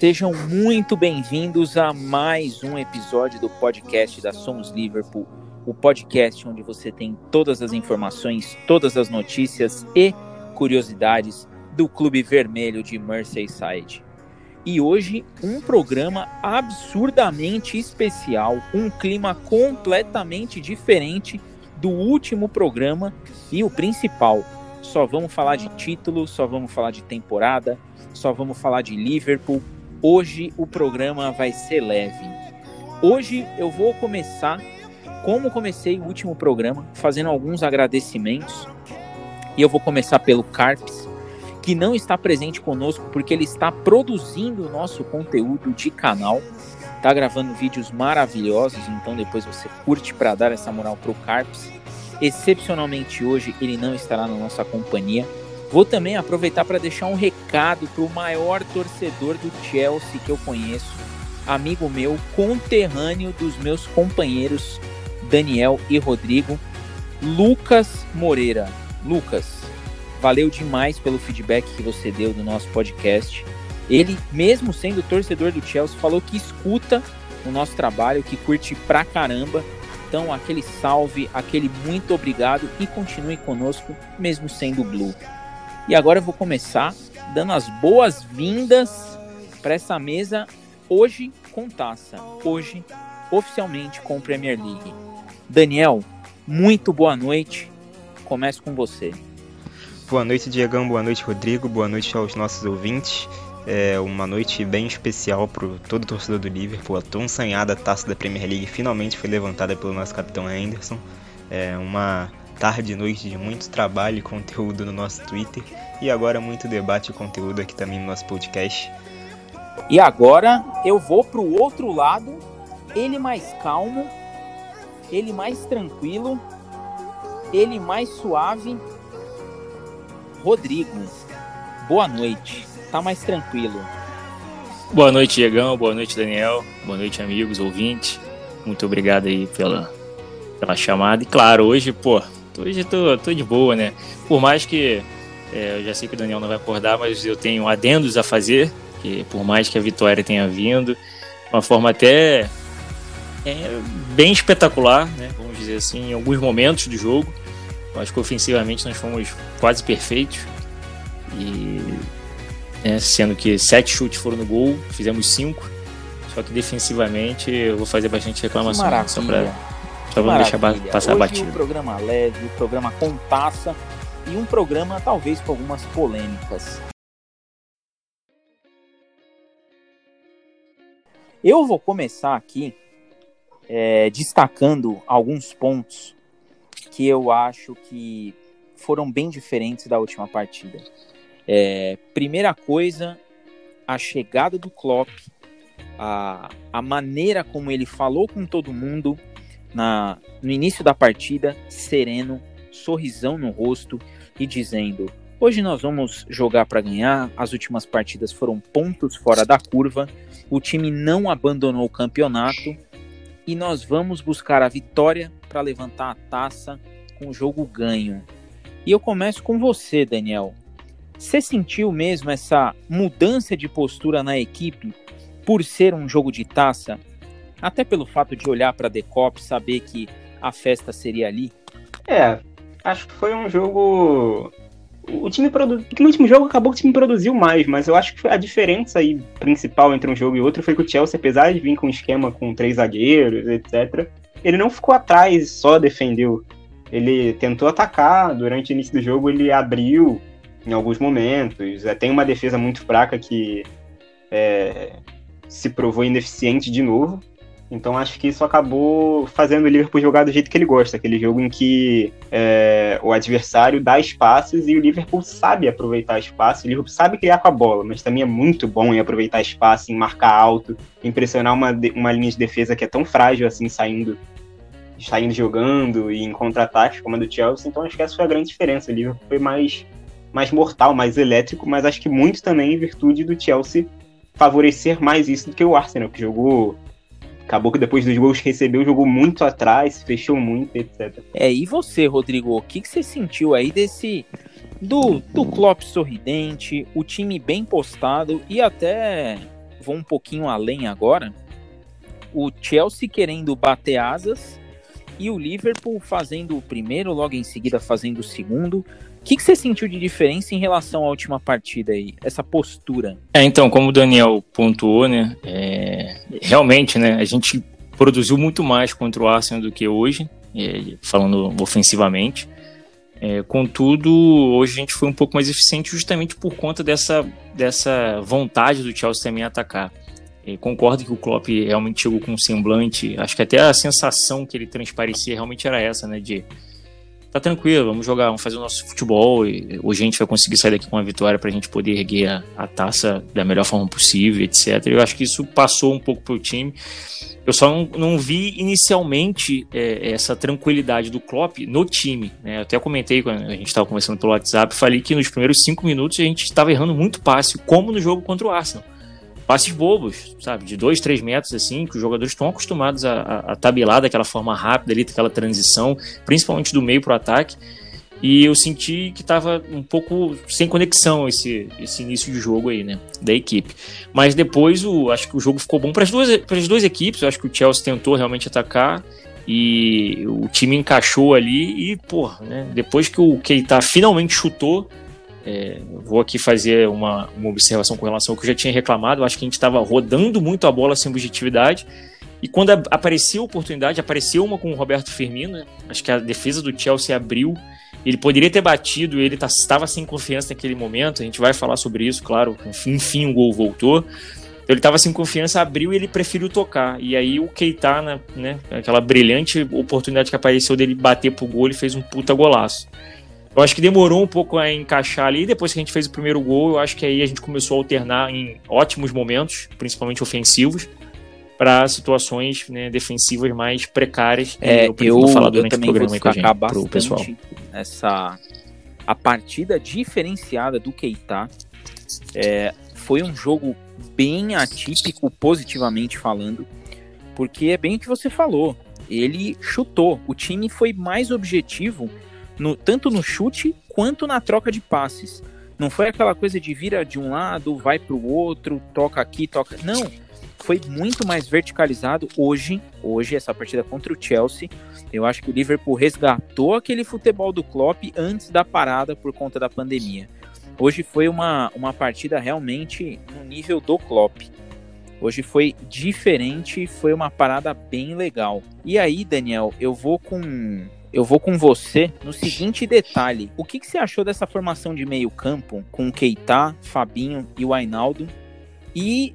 Sejam muito bem-vindos a mais um episódio do podcast da Somos Liverpool, o podcast onde você tem todas as informações, todas as notícias e curiosidades do Clube Vermelho de Merseyside. E hoje um programa absurdamente especial, um clima completamente diferente do último programa e o principal, só vamos falar de título, só vamos falar de temporada, só vamos falar de Liverpool, Hoje o programa vai ser leve. Hoje eu vou começar, como comecei o último programa, fazendo alguns agradecimentos. E eu vou começar pelo Carpes, que não está presente conosco porque ele está produzindo o nosso conteúdo de canal. Está gravando vídeos maravilhosos, então depois você curte para dar essa moral pro Carpes. Excepcionalmente hoje ele não estará na nossa companhia, Vou também aproveitar para deixar um recado para o maior torcedor do Chelsea que eu conheço, amigo meu, conterrâneo dos meus companheiros Daniel e Rodrigo, Lucas Moreira. Lucas, valeu demais pelo feedback que você deu do nosso podcast. Ele, mesmo sendo torcedor do Chelsea, falou que escuta o nosso trabalho, que curte pra caramba. Então, aquele salve, aquele muito obrigado e continue conosco, mesmo sendo Blue. E agora eu vou começar dando as boas-vindas para essa mesa hoje com taça, hoje oficialmente com Premier League. Daniel, muito boa noite. Começo com você. Boa noite, Diegão. Boa noite, Rodrigo. Boa noite aos nossos ouvintes. É uma noite bem especial para todo torcedor do Liverpool. A tão sonhada taça da Premier League finalmente foi levantada pelo nosso capitão Henderson. É uma tarde e noite de muito trabalho e conteúdo no nosso Twitter e agora muito debate e conteúdo aqui também no nosso podcast. E agora eu vou para o outro lado, ele mais calmo, ele mais tranquilo, ele mais suave. Rodrigo, boa noite. Tá mais tranquilo. Boa noite, Diegão. Boa noite, Daniel. Boa noite, amigos, ouvintes. Muito obrigado aí pela, pela chamada. E claro, hoje, pô, Hoje tô, tô de boa, né? Por mais que é, eu já sei que o Daniel não vai acordar, mas eu tenho adendos a fazer, que por mais que a vitória tenha vindo, uma forma até é, bem espetacular, né? Vamos dizer assim, em alguns momentos do jogo. Eu acho que ofensivamente nós fomos quase perfeitos. E né, sendo que sete chutes foram no gol, fizemos cinco. Só que defensivamente eu vou fazer bastante reclamação. Só pra só vamos deixar passar Hoje batido. um programa leve, um programa com taça e um programa talvez com algumas polêmicas. Eu vou começar aqui é, destacando alguns pontos que eu acho que foram bem diferentes da última partida. É, primeira coisa, a chegada do Klopp, a, a maneira como ele falou com todo mundo, na, no início da partida, sereno, sorrisão no rosto e dizendo: Hoje nós vamos jogar para ganhar. As últimas partidas foram pontos fora da curva. O time não abandonou o campeonato e nós vamos buscar a vitória para levantar a taça com o jogo ganho. E eu começo com você, Daniel. Você sentiu mesmo essa mudança de postura na equipe por ser um jogo de taça? Até pelo fato de olhar para a Decop, saber que a festa seria ali. É, acho que foi um jogo. O time produziu. No último jogo acabou que o time produziu mais, mas eu acho que a diferença aí principal entre um jogo e outro foi que o Chelsea, apesar de vir com um esquema com três zagueiros, etc., ele não ficou atrás só defendeu. Ele tentou atacar, durante o início do jogo ele abriu em alguns momentos. É, tem uma defesa muito fraca que é, se provou ineficiente de novo. Então acho que isso acabou fazendo o Liverpool jogar do jeito que ele gosta, aquele jogo em que é, o adversário dá espaços e o Liverpool sabe aproveitar espaço. O Liverpool sabe criar com a bola, mas também é muito bom em aproveitar espaço, em marcar alto, impressionar uma, uma linha de defesa que é tão frágil assim, saindo, saindo jogando e em contra-ataques como a do Chelsea. Então acho que essa foi a grande diferença. O Liverpool foi mais, mais mortal, mais elétrico, mas acho que muito também em virtude do Chelsea favorecer mais isso do que o Arsenal, que jogou Acabou que depois dos gols que recebeu, jogou muito atrás, fechou muito, etc. É, e você, Rodrigo, o que, que você sentiu aí desse. Do, do Klopp sorridente, o time bem postado e até vou um pouquinho além agora. O Chelsea querendo bater asas e o Liverpool fazendo o primeiro, logo em seguida fazendo o segundo. O que, que, você sentiu de diferença em relação à última partida aí, essa postura? É, então, como o Daniel pontuou, né, é, realmente, né, a gente produziu muito mais contra o Arsenal do que hoje, é, falando ofensivamente. É, contudo, hoje a gente foi um pouco mais eficiente justamente por conta dessa, dessa vontade do Chelsea também atacar. É, concordo que o Klopp realmente chegou com um semblante, acho que até a sensação que ele transparecia realmente era essa, né, de tá tranquilo, vamos jogar, vamos fazer o nosso futebol e hoje a gente vai conseguir sair daqui com uma vitória para a gente poder erguer a, a, taça da melhor forma possível, etc. Eu acho que isso passou um pouco pro time. Eu só não, não vi inicialmente é, essa tranquilidade do Klopp no time. Né? Eu até comentei quando a gente estava conversando pelo WhatsApp, falei que nos primeiros cinco minutos a gente estava errando muito passe, como no jogo contra o Arsenal passes bobos, sabe? De dois, três metros, assim, que os jogadores estão acostumados a, a, a tabelar daquela forma rápida ali, daquela transição, principalmente do meio para o ataque. E eu senti que estava um pouco sem conexão esse, esse início de jogo aí, né? Da equipe. Mas depois o, acho que o jogo ficou bom para as duas, as duas equipes. Eu acho que o Chelsea tentou realmente atacar e o time encaixou ali. E, pô, né? Depois que o Keita finalmente chutou, é, vou aqui fazer uma, uma observação com relação ao que eu já tinha reclamado. Eu acho que a gente estava rodando muito a bola sem objetividade. E quando a, apareceu a oportunidade, apareceu uma com o Roberto Firmino. Né? Acho que a defesa do Chelsea abriu. Ele poderia ter batido, ele estava tá, sem confiança naquele momento. A gente vai falar sobre isso, claro. Enfim, o gol voltou. Então, ele estava sem confiança, abriu e ele preferiu tocar. E aí o Keita, né, né, aquela brilhante oportunidade que apareceu dele bater pro gol, ele fez um puta golaço. Eu acho que demorou um pouco a encaixar ali. Depois que a gente fez o primeiro gol, eu acho que aí a gente começou a alternar em ótimos momentos, principalmente ofensivos, para situações né, defensivas mais precárias. É, eu, eu, falar durante eu também o programa vou destacar bastante pessoal. essa a partida diferenciada do Keita. É, foi um jogo bem atípico, positivamente falando, porque é bem o que você falou. Ele chutou. O time foi mais objetivo no, tanto no chute quanto na troca de passes. Não foi aquela coisa de vira de um lado, vai para o outro, toca aqui, toca. Não, foi muito mais verticalizado hoje. Hoje, essa partida contra o Chelsea, eu acho que o Liverpool resgatou aquele futebol do Klopp antes da parada por conta da pandemia. Hoje foi uma, uma partida realmente no nível do Klopp. Hoje foi diferente, foi uma parada bem legal. E aí, Daniel, eu vou com eu vou com você no seguinte detalhe. O que, que você achou dessa formação de meio campo com o Keita, Fabinho e o Ainaldo? E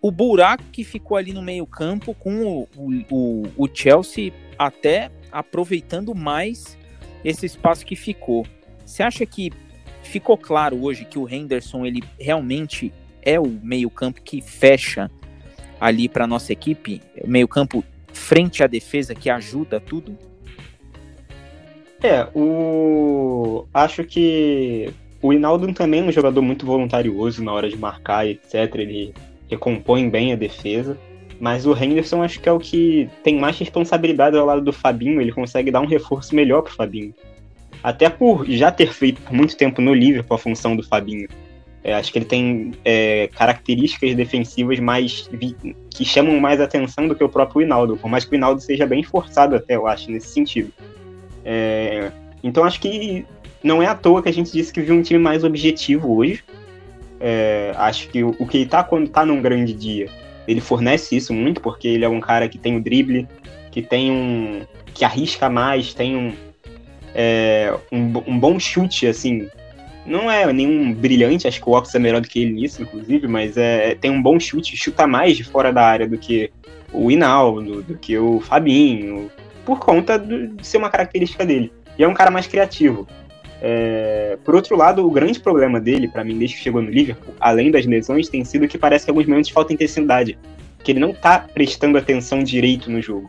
o buraco que ficou ali no meio campo com o, o, o Chelsea até aproveitando mais esse espaço que ficou. Você acha que ficou claro hoje que o Henderson ele realmente é o meio campo que fecha ali para nossa equipe? O meio campo frente à defesa que ajuda tudo? É, o. Acho que o Hinaldo também é um jogador muito voluntarioso na hora de marcar, etc. Ele recompõe bem a defesa. Mas o Henderson acho que é o que tem mais responsabilidade ao lado do Fabinho. Ele consegue dar um reforço melhor pro Fabinho. Até por já ter feito por muito tempo no Liverpool a função do Fabinho. É, acho que ele tem é, características defensivas mais que chamam mais atenção do que o próprio Hinaldo. Por mais que o Hinaldo seja bem forçado até, eu acho, nesse sentido. É, então acho que não é à toa que a gente disse que viu um time mais objetivo hoje. É, acho que o, o Keita, quando tá num grande dia, ele fornece isso muito, porque ele é um cara que tem o drible, que tem um. que arrisca mais, tem um, é, um, um, bom chute, assim. Não é nenhum brilhante, acho que o Ox é melhor do que ele nisso, inclusive, mas é, tem um bom chute, chuta mais de fora da área do que o Hinaldo, do que o Fabinho, por conta de ser uma característica dele. E é um cara mais criativo. É... Por outro lado, o grande problema dele, para mim, desde que chegou no Liverpool, além das lesões, tem sido que parece que alguns momentos falta intensidade. Que ele não tá prestando atenção direito no jogo.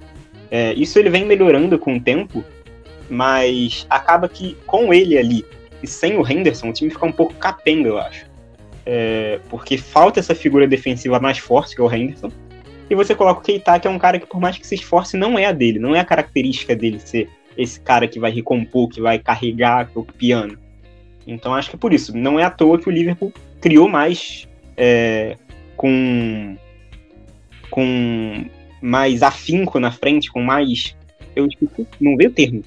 É... Isso ele vem melhorando com o tempo, mas acaba que com ele ali e sem o Henderson, o time fica um pouco capenga, eu acho. É... Porque falta essa figura defensiva mais forte que é o Henderson e você coloca o Keita, que é um cara que, por mais que se esforce, não é a dele, não é a característica dele ser esse cara que vai recompor, que vai carregar o piano. Então acho que é por isso. Não é à toa que o Liverpool criou mais é, com com mais afinco na frente, com mais. Eu não veio o termo.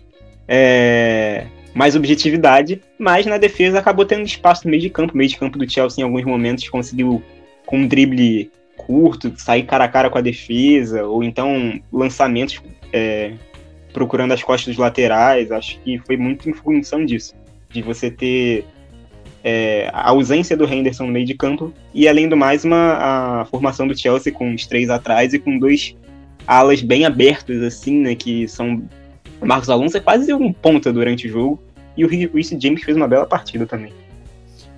É, mais objetividade, mas na defesa acabou tendo espaço no meio de campo. O meio de campo do Chelsea, em alguns momentos, conseguiu, com um drible curto, sair cara a cara com a defesa, ou então lançamentos é, procurando as costas dos laterais. Acho que foi muito em função disso, de você ter é, a ausência do Henderson no meio de campo e, além do mais, uma, a formação do Chelsea com os três atrás e com dois alas bem abertos, assim, né, que são... Marcos Alonso é quase um ponta durante o jogo e o Reece James fez uma bela partida também.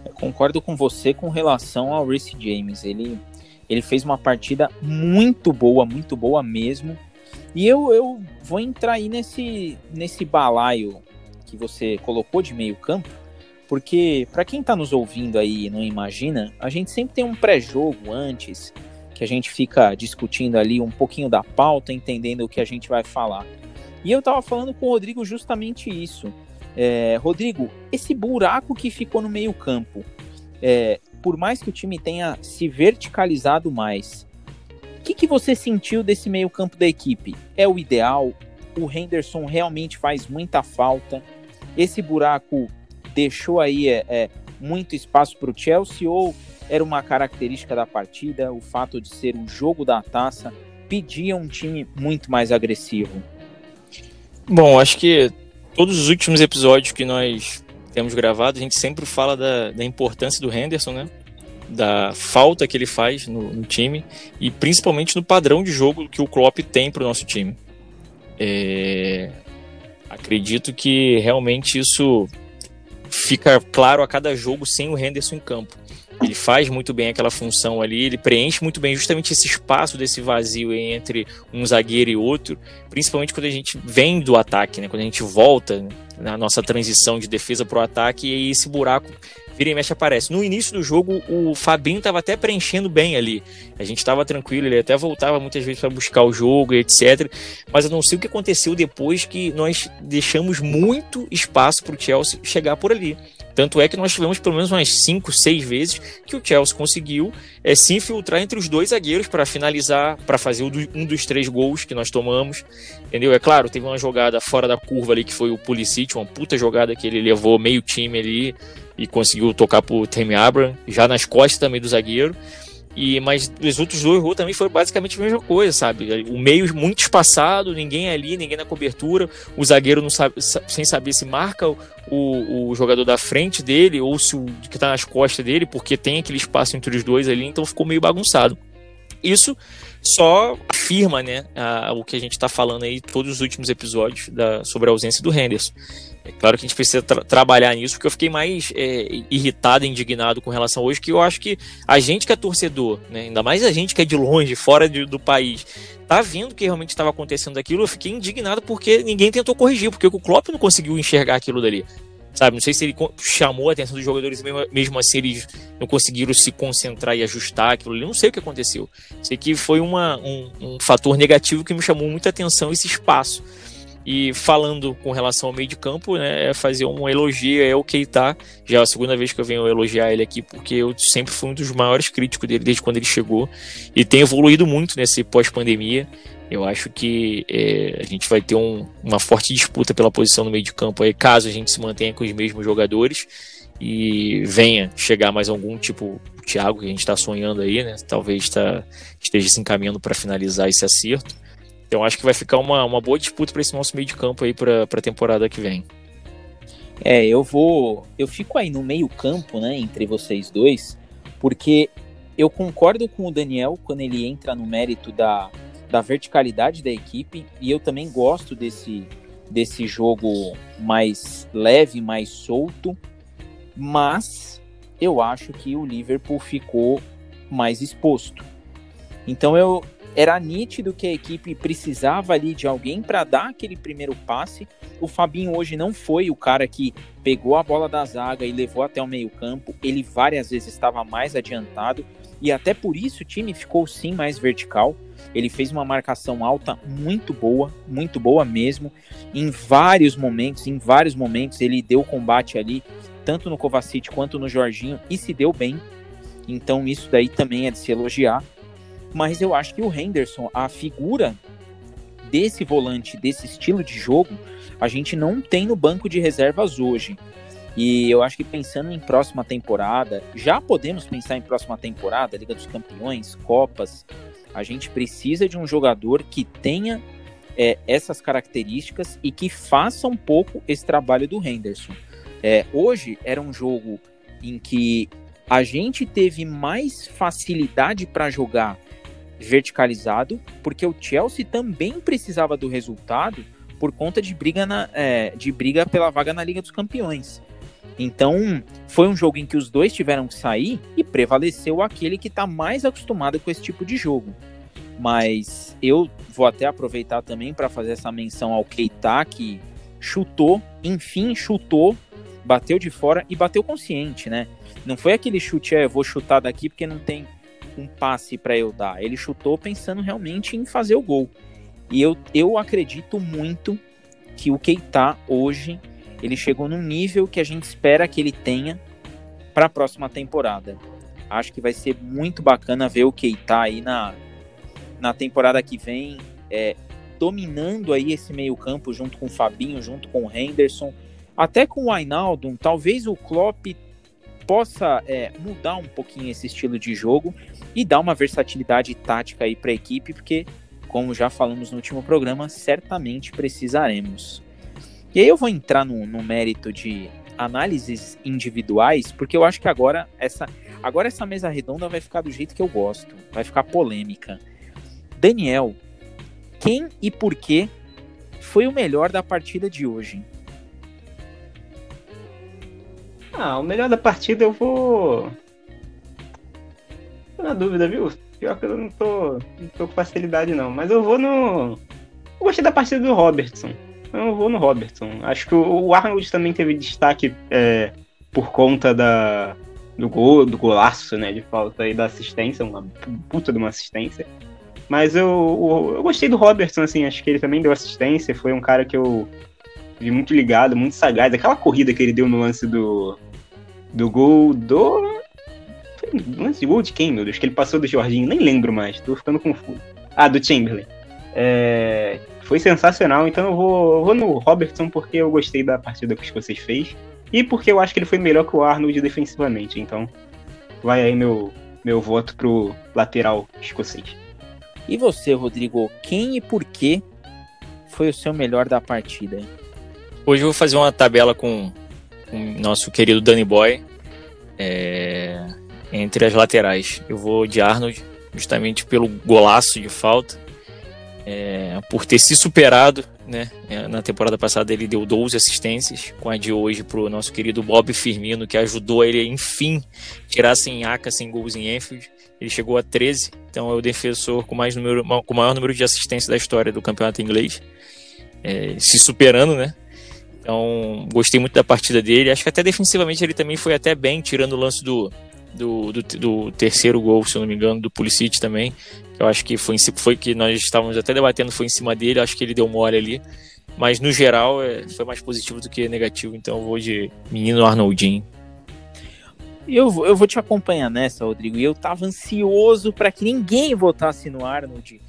Eu concordo com você com relação ao Reece James. Ele, ele fez uma partida muito boa, muito boa mesmo. E eu, eu vou entrar aí nesse, nesse balaio que você colocou de meio campo, porque para quem está nos ouvindo aí e não imagina, a gente sempre tem um pré-jogo antes, que a gente fica discutindo ali um pouquinho da pauta, entendendo o que a gente vai falar. E eu estava falando com o Rodrigo justamente isso. É, Rodrigo, esse buraco que ficou no meio-campo, é, por mais que o time tenha se verticalizado mais, o que, que você sentiu desse meio-campo da equipe? É o ideal? O Henderson realmente faz muita falta? Esse buraco deixou aí é, é muito espaço para o Chelsea ou era uma característica da partida, o fato de ser um jogo da taça pedia um time muito mais agressivo? Bom, acho que todos os últimos episódios que nós temos gravado, a gente sempre fala da, da importância do Henderson, né? Da falta que ele faz no, no, time e principalmente no padrão de jogo que o Klopp tem para o nosso time. É... Acredito que realmente isso fica claro a cada jogo sem o Henderson em campo. Ele faz muito bem aquela função ali, ele preenche muito bem justamente esse espaço desse vazio entre um zagueiro e outro, principalmente quando a gente vem do ataque, né? quando a gente volta né? na nossa transição de defesa para o ataque e esse buraco vira e mexe aparece. No início do jogo, o Fabinho estava até preenchendo bem ali. A gente estava tranquilo, ele até voltava muitas vezes para buscar o jogo, etc. Mas eu não sei o que aconteceu depois que nós deixamos muito espaço para o Chelsea chegar por ali. Tanto é que nós tivemos pelo menos umas 5, 6 vezes que o Chelsea conseguiu é, se infiltrar entre os dois zagueiros para finalizar, para fazer um dos três gols que nós tomamos. Entendeu? É claro, teve uma jogada fora da curva ali que foi o Pulisic, uma puta jogada que ele levou meio time ali e conseguiu tocar pro Temi Abraham, já nas costas também do zagueiro. E, mas os outros dois gols também foi basicamente a mesma coisa, sabe? O meio muito espaçado, ninguém ali, ninguém na cobertura, o zagueiro não sabe, sem saber se marca o, o jogador da frente dele ou se o que tá nas costas dele, porque tem aquele espaço entre os dois ali, então ficou meio bagunçado. Isso só afirma, né, a, o que a gente está falando aí todos os últimos episódios da, sobre a ausência do Henderson. É claro que a gente precisa tra trabalhar nisso, porque eu fiquei mais é, irritado, indignado com relação hoje, que eu acho que a gente que é torcedor, né, ainda mais a gente que é de longe, fora de, do país, tá vendo que realmente estava acontecendo aquilo, eu fiquei indignado porque ninguém tentou corrigir, porque o Klopp não conseguiu enxergar aquilo dali. Sabe, não sei se ele chamou a atenção dos jogadores, mesmo, mesmo assim eles não conseguiram se concentrar e ajustar aquilo ali. Não sei o que aconteceu. Sei que foi uma, um, um fator negativo que me chamou muita atenção esse espaço. E falando com relação ao meio de campo, né, é fazer um elogio ao Keita. Já é a segunda vez que eu venho elogiar ele aqui, porque eu sempre fui um dos maiores críticos dele desde quando ele chegou. E tem evoluído muito nesse pós-pandemia. Eu acho que é, a gente vai ter um, uma forte disputa pela posição no meio de campo aí, caso a gente se mantenha com os mesmos jogadores e venha chegar mais algum tipo o Thiago que a gente está sonhando aí, né? Talvez tá, esteja se encaminhando para finalizar esse acerto. Então acho que vai ficar uma, uma boa disputa para esse nosso meio de campo aí para a temporada que vem. É, eu vou. Eu fico aí no meio campo, né, entre vocês dois, porque eu concordo com o Daniel quando ele entra no mérito da, da verticalidade da equipe, e eu também gosto desse, desse jogo mais leve, mais solto, mas eu acho que o Liverpool ficou mais exposto. Então eu, era nítido que a equipe precisava ali de alguém para dar aquele primeiro passe. O Fabinho hoje não foi o cara que pegou a bola da zaga e levou até o meio-campo. Ele várias vezes estava mais adiantado e até por isso o time ficou sim mais vertical. Ele fez uma marcação alta muito boa, muito boa mesmo. Em vários momentos, em vários momentos ele deu combate ali, tanto no Kovacic quanto no Jorginho e se deu bem. Então isso daí também é de se elogiar. mas eu acho que o Henderson, a figura desse volante, desse estilo de jogo, a gente não tem no banco de reservas hoje. E eu acho que pensando em próxima temporada, já podemos pensar em próxima temporada, Liga dos Campeões, Copas. A gente precisa de um jogador que tenha é, essas características e que faça um pouco esse trabalho do Henderson. É, hoje era um jogo em que a gente teve mais facilidade para jogar verticalizado, porque o Chelsea também precisava do resultado por conta de briga, na, é, de briga pela vaga na Liga dos Campeões. Então, foi um jogo em que os dois tiveram que sair e prevaleceu aquele que está mais acostumado com esse tipo de jogo. Mas eu vou até aproveitar também para fazer essa menção ao Keita, que chutou, enfim, chutou, bateu de fora e bateu consciente, né? Não foi aquele chute, é, vou chutar daqui porque não tem um passe para eu dar. Ele chutou pensando realmente em fazer o gol. E eu, eu acredito muito que o Keita hoje ele chegou num nível que a gente espera que ele tenha para a próxima temporada. Acho que vai ser muito bacana ver o Keita aí na, na temporada que vem, é, dominando aí esse meio campo junto com o Fabinho, junto com o Henderson, até com o Ainaldo. Talvez o Klopp possa é, mudar um pouquinho esse estilo de jogo e dar uma versatilidade tática aí para a equipe, porque, como já falamos no último programa, certamente precisaremos. E aí eu vou entrar no, no mérito de análises individuais, porque eu acho que agora essa, agora essa mesa redonda vai ficar do jeito que eu gosto, vai ficar polêmica. Daniel, quem e por que foi o melhor da partida de hoje? Ah, o melhor da partida eu vou. Tô na dúvida, viu? Pior que eu não tô, não tô com facilidade, não. Mas eu vou no. Eu gostei da partida do Robertson. Eu vou no Robertson. Acho que o Arnold também teve destaque é, por conta da, do gol, do golaço, né? De falta e da assistência, uma puta de uma assistência. Mas eu, eu, eu, gostei do Robertson, assim, acho que ele também deu assistência, foi um cara que eu vi muito ligado, muito sagaz. Aquela corrida que ele deu no lance do, do gol do. Lance de gol de quem, meu Deus? Que ele passou do Jorginho, nem lembro mais, tô ficando confuso. Ah, do Chamberlain. É, foi sensacional, então eu vou, eu vou no Robertson porque eu gostei da partida que vocês fez e porque eu acho que ele foi melhor que o Arnold defensivamente. Então, vai aí meu, meu voto pro lateral escocês. E você, Rodrigo, quem e por que foi o seu melhor da partida? Hoje eu vou fazer uma tabela com o nosso querido Danny Boy é, entre as laterais. Eu vou de Arnold, justamente pelo golaço de falta, é, por ter se superado. Né? É, na temporada passada ele deu 12 assistências, com a de hoje para o nosso querido Bob Firmino, que ajudou ele, enfim, tirar sem ACA, sem gols em Enfield. Ele chegou a 13, então é o defensor com, mais número, com o maior número de assistências da história do campeonato inglês. É, se superando, né? Então, gostei muito da partida dele. Acho que até defensivamente ele também foi até bem, tirando o lance do, do, do, do terceiro gol, se eu não me engano, do Pulisic também. Eu acho que foi, foi que nós estávamos até debatendo, foi em cima dele. Acho que ele deu mole ali. Mas no geral é, foi mais positivo do que negativo. Então eu vou de menino Arnoldinho. Eu, eu vou te acompanhar nessa, Rodrigo. E eu tava ansioso para que ninguém votasse no Arnold,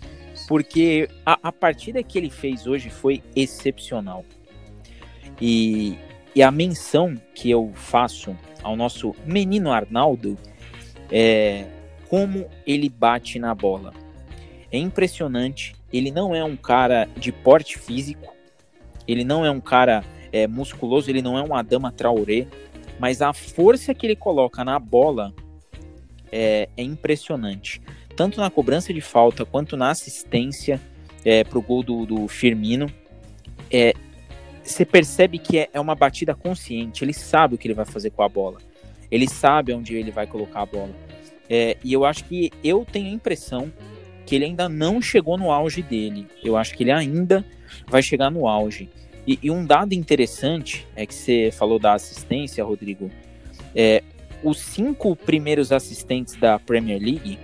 porque a, a partida que ele fez hoje foi excepcional. E, e a menção que eu faço ao nosso menino Arnaldo é como ele bate na bola. É impressionante. Ele não é um cara de porte físico, ele não é um cara é, musculoso, ele não é um Adama Traoré, mas a força que ele coloca na bola é, é impressionante. Tanto na cobrança de falta quanto na assistência é, para o gol do, do Firmino. É, você percebe que é, é uma batida consciente, ele sabe o que ele vai fazer com a bola, ele sabe onde ele vai colocar a bola. É, e eu acho que eu tenho a impressão que ele ainda não chegou no auge dele. Eu acho que ele ainda vai chegar no auge. E, e um dado interessante é que você falou da assistência, Rodrigo. É, os cinco primeiros assistentes da Premier League,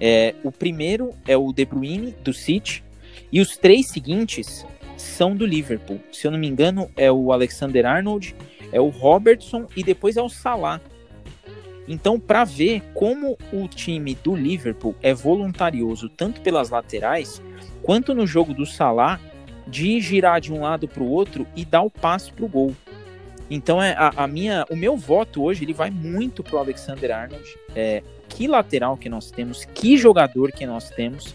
é, o primeiro é o De Bruyne do City e os três seguintes são do Liverpool. Se eu não me engano, é o Alexander Arnold, é o Robertson e depois é o Salah. Então, para ver como o time do Liverpool é voluntarioso tanto pelas laterais quanto no jogo do Salah de girar de um lado para o outro e dar o passe para o gol. Então é a, a, minha, o meu voto hoje ele vai muito pro Alexander Arnold. É, que lateral que nós temos, que jogador que nós temos.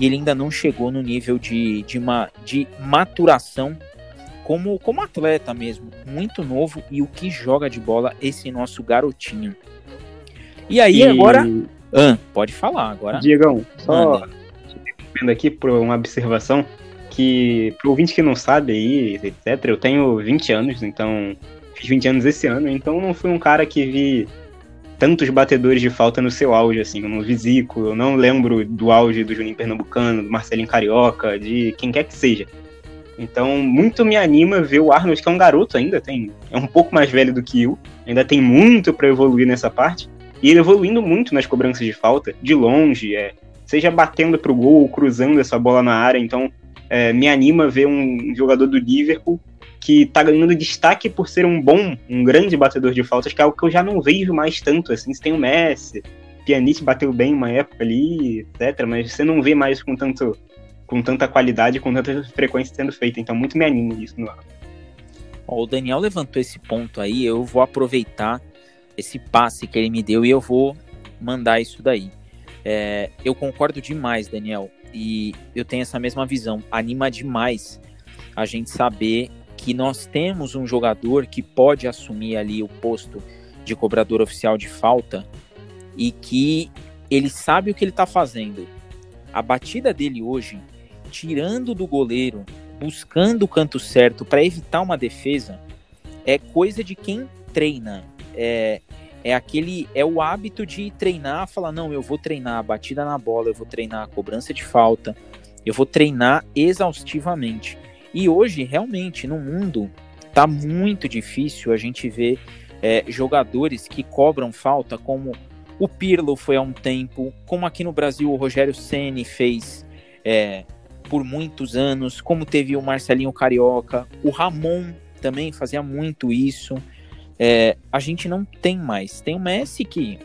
E ele ainda não chegou no nível de, de, uma, de maturação como, como atleta mesmo. Muito novo e o que joga de bola esse nosso garotinho. E aí, e... agora. Ah, pode falar agora. Diegão, só vendo aqui por uma observação que, pro ouvinte que não sabe aí, etc., eu tenho 20 anos, então. Fiz 20 anos esse ano, então não fui um cara que vi tantos batedores de falta no seu auge, assim, no Visico, eu não lembro do auge do Juninho Pernambucano, do Marcelinho Carioca, de quem quer que seja. Então, muito me anima ver o Arnold, que é um garoto ainda, tem, é um pouco mais velho do que eu, ainda tem muito para evoluir nessa parte, e ele evoluindo muito nas cobranças de falta, de longe, é, seja batendo pro gol ou cruzando essa bola na área, então é, me anima ver um jogador do Liverpool que tá ganhando destaque por ser um bom, um grande batedor de faltas, que é algo que eu já não vejo mais tanto, assim, você tem o Messi, Pjanic bateu bem uma época ali, etc, mas você não vê mais com tanto com tanta qualidade, com tanta frequência sendo feita, então muito me anima isso no ar. O Daniel levantou esse ponto aí, eu vou aproveitar esse passe que ele me deu e eu vou mandar isso daí. É, eu concordo demais, Daniel, e eu tenho essa mesma visão. Anima demais a gente saber que nós temos um jogador que pode assumir ali o posto de cobrador oficial de falta e que ele sabe o que ele está fazendo. A batida dele hoje, tirando do goleiro, buscando o canto certo para evitar uma defesa, é coisa de quem treina. É, é aquele é o hábito de treinar, falar não, eu vou treinar a batida na bola, eu vou treinar a cobrança de falta, eu vou treinar exaustivamente. E hoje, realmente, no mundo, tá muito difícil a gente ver é, jogadores que cobram falta, como o Pirlo foi há um tempo, como aqui no Brasil o Rogério Ceni fez é, por muitos anos, como teve o Marcelinho Carioca, o Ramon também fazia muito isso. É, a gente não tem mais. Tem o Messi que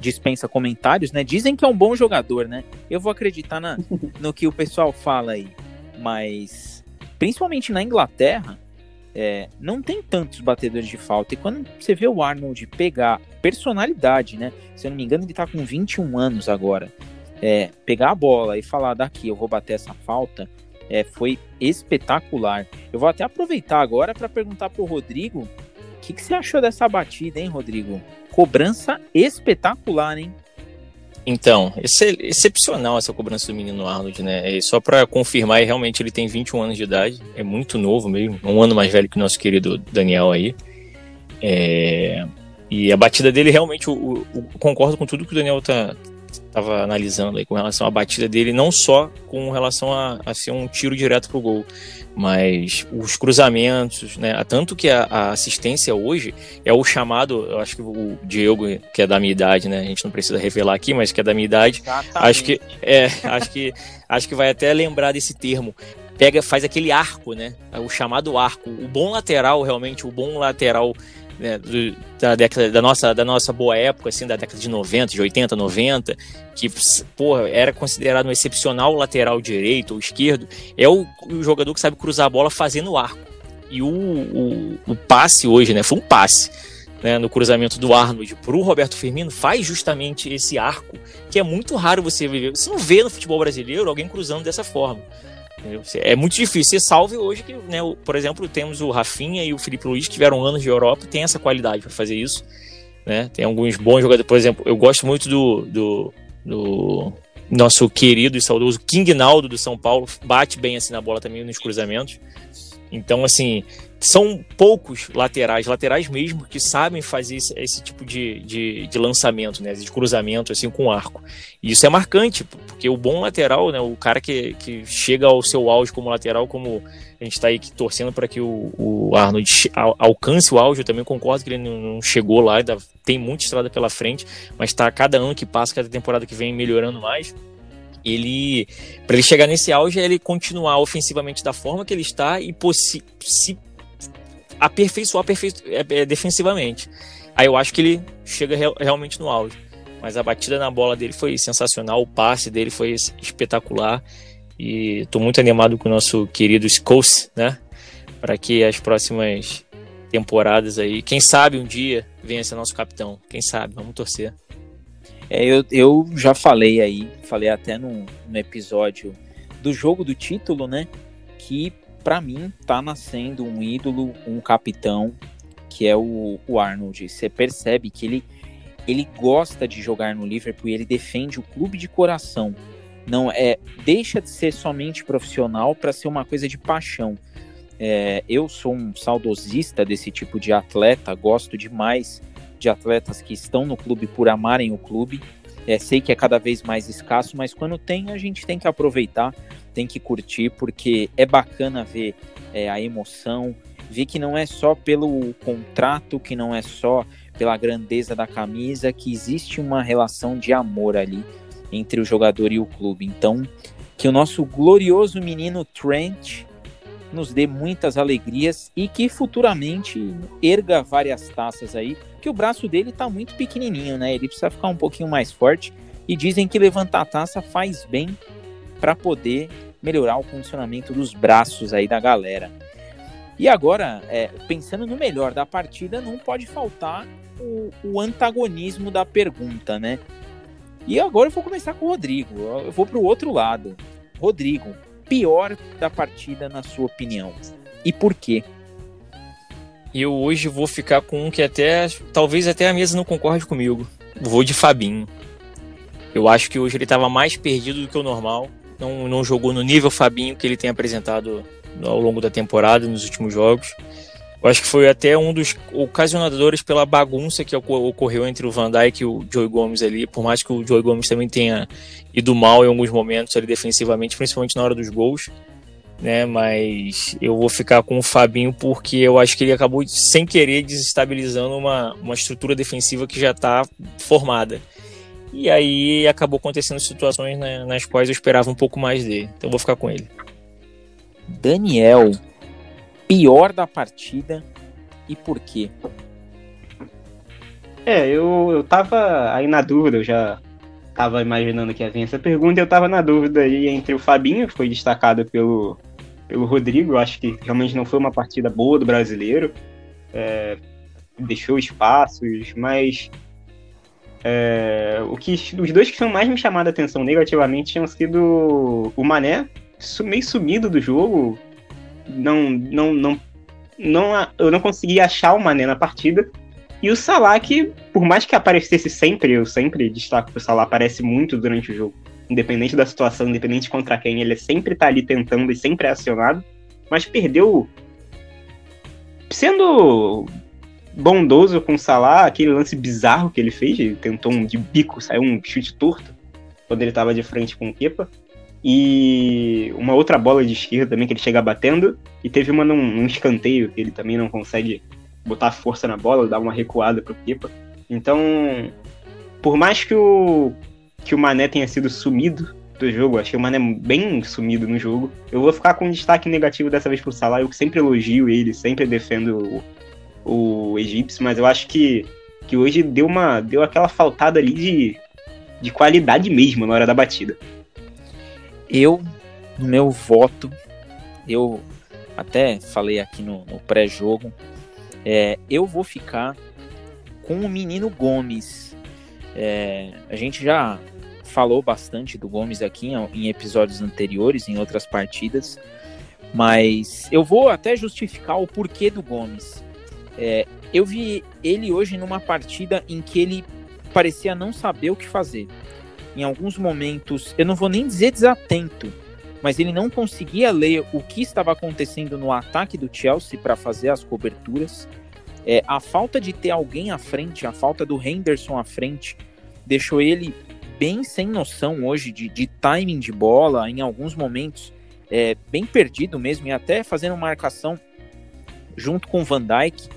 dispensa comentários, né? Dizem que é um bom jogador, né? Eu vou acreditar na, no que o pessoal fala aí. Mas principalmente na Inglaterra, é, não tem tantos batedores de falta. E quando você vê o Arnold pegar personalidade, né? Se eu não me engano, ele tá com 21 anos agora. É, pegar a bola e falar daqui, eu vou bater essa falta, é, foi espetacular. Eu vou até aproveitar agora para perguntar pro Rodrigo o que, que você achou dessa batida, hein, Rodrigo? Cobrança espetacular, hein? Então, é excepcional essa cobrança do menino Arnold, né? E só para confirmar, realmente ele tem 21 anos de idade, é muito novo mesmo, um ano mais velho que o nosso querido Daniel aí. É... E a batida dele realmente, eu, eu, concordo com tudo que o Daniel tá, tava analisando aí com relação à batida dele, não só com relação a, a ser um tiro direto pro gol, mas os cruzamentos, né? Tanto que a, a, assistência hoje é o chamado, eu acho que o Diego, que é da minha idade, né? A gente não precisa revelar aqui, mas que é da minha idade, Exatamente. acho que é, acho que acho que vai até lembrar desse termo. Pega, faz aquele arco, né? O chamado arco. O bom lateral, realmente, o bom lateral né, do, da, década, da, nossa, da nossa boa época, assim, da década de 90, de 80, 90, que porra, era considerado um excepcional lateral direito ou esquerdo, é o, o jogador que sabe cruzar a bola fazendo arco. E o, o, o passe hoje, né, foi um passe. Né, no cruzamento do Arnold para o Roberto Firmino faz justamente esse arco que é muito raro você ver. Você não vê no futebol brasileiro alguém cruzando dessa forma. É muito difícil. Você salve hoje que, né, por exemplo, temos o Rafinha e o Felipe Luiz que tiveram anos de Europa, tem essa qualidade para fazer isso. Né? Tem alguns bons jogadores, por exemplo, eu gosto muito do, do, do nosso querido e saudoso King Naldo do São Paulo, bate bem assim na bola também nos cruzamentos. Então, assim, são poucos laterais, laterais mesmo, que sabem fazer esse, esse tipo de, de, de, lançamento, né? De cruzamento, assim, com arco. E isso é marcante, porque o bom lateral, né? O cara que, que chega ao seu auge como lateral, como a gente está aí torcendo para que o, o Arnold alcance o auge, eu também concordo que ele não chegou lá, ainda tem muita estrada pela frente, mas está cada ano que passa, cada temporada que vem melhorando mais ele para ele chegar nesse auge é ele continuar ofensivamente da forma que ele está e se aperfeiçoar aperfeiço, é, é, defensivamente. Aí eu acho que ele chega real, realmente no auge. Mas a batida na bola dele foi sensacional, o passe dele foi espetacular. E estou muito animado com o nosso querido Scholes, né? Para que as próximas temporadas aí, quem sabe um dia venha ser nosso capitão. Quem sabe, vamos torcer. É, eu, eu já falei aí, falei até no, no episódio do jogo do título, né? Que para mim tá nascendo um ídolo, um capitão, que é o, o Arnold. Você percebe que ele, ele gosta de jogar no Liverpool e ele defende o clube de coração. Não é, deixa de ser somente profissional para ser uma coisa de paixão. É, eu sou um saudosista desse tipo de atleta, gosto demais de atletas que estão no clube por amarem o clube. É, sei que é cada vez mais escasso, mas quando tem, a gente tem que aproveitar, tem que curtir, porque é bacana ver é, a emoção, ver que não é só pelo contrato, que não é só pela grandeza da camisa, que existe uma relação de amor ali entre o jogador e o clube. Então, que o nosso glorioso menino Trent nos dê muitas alegrias e que futuramente erga várias taças aí, que o braço dele está muito pequenininho, né? Ele precisa ficar um pouquinho mais forte e dizem que levantar a taça faz bem para poder melhorar o condicionamento dos braços aí da galera. E agora, é, pensando no melhor da partida, não pode faltar o, o antagonismo da pergunta, né? E agora eu vou começar com o Rodrigo. Eu vou para o outro lado. Rodrigo, pior da partida na sua opinião? E por quê? Eu hoje vou ficar com um que até talvez até a mesa não concorde comigo. Vou de Fabinho. Eu acho que hoje ele estava mais perdido do que o normal. Não, não jogou no nível Fabinho que ele tem apresentado ao longo da temporada, nos últimos jogos. Eu acho que foi até um dos ocasionadores pela bagunça que ocorreu entre o Van Dijk e o Joey Gomes ali, por mais que o Joey Gomes também tenha ido mal em alguns momentos ali defensivamente, principalmente na hora dos gols, né? Mas eu vou ficar com o Fabinho porque eu acho que ele acabou sem querer desestabilizando uma, uma estrutura defensiva que já está formada. E aí acabou acontecendo situações né, nas quais eu esperava um pouco mais dele. Então eu vou ficar com ele. Daniel, pior da partida e por quê? É, eu, eu tava aí na dúvida, eu já tava imaginando que ia vir essa pergunta, eu tava na dúvida aí entre o Fabinho, que foi destacado pelo, pelo Rodrigo, eu acho que realmente não foi uma partida boa do brasileiro, é, deixou espaços, mas é, o que, os dois que são mais me chamado a atenção negativamente tinham sido o Mané, meio sumido do jogo, não, não, não, não, eu não consegui achar o Mané na partida. E o Salah, que por mais que aparecesse sempre, eu sempre destaco que o Salah aparece muito durante o jogo. Independente da situação, independente contra quem, ele sempre tá ali tentando e sempre é acionado. Mas perdeu. Sendo bondoso com o Salah, aquele lance bizarro que ele fez, ele tentou um de bico, saiu um chute torto quando ele tava de frente com o Kepa. E uma outra bola de esquerda também que ele chega batendo. E teve uma num, num escanteio que ele também não consegue botar força na bola, dar uma recuada pro Kepa. Então, por mais que o, que o Mané tenha sido sumido do jogo, achei o Mané bem sumido no jogo, eu vou ficar com um destaque negativo dessa vez pro Salah. Eu sempre elogio ele, sempre defendo o, egípcio, mas eu acho que, que hoje deu, uma, deu aquela faltada ali de, de qualidade mesmo na hora da batida. Eu, no meu voto, eu até falei aqui no, no pré-jogo, é, eu vou ficar com o menino Gomes. É, a gente já falou bastante do Gomes aqui em episódios anteriores, em outras partidas, mas eu vou até justificar o porquê do Gomes. É, eu vi ele hoje numa partida em que ele parecia não saber o que fazer em alguns momentos, eu não vou nem dizer desatento, mas ele não conseguia ler o que estava acontecendo no ataque do Chelsea para fazer as coberturas. É, a falta de ter alguém à frente, a falta do Henderson à frente, deixou ele bem sem noção hoje de, de timing de bola, em alguns momentos, é, bem perdido mesmo, e até fazendo marcação junto com o Van Dijk,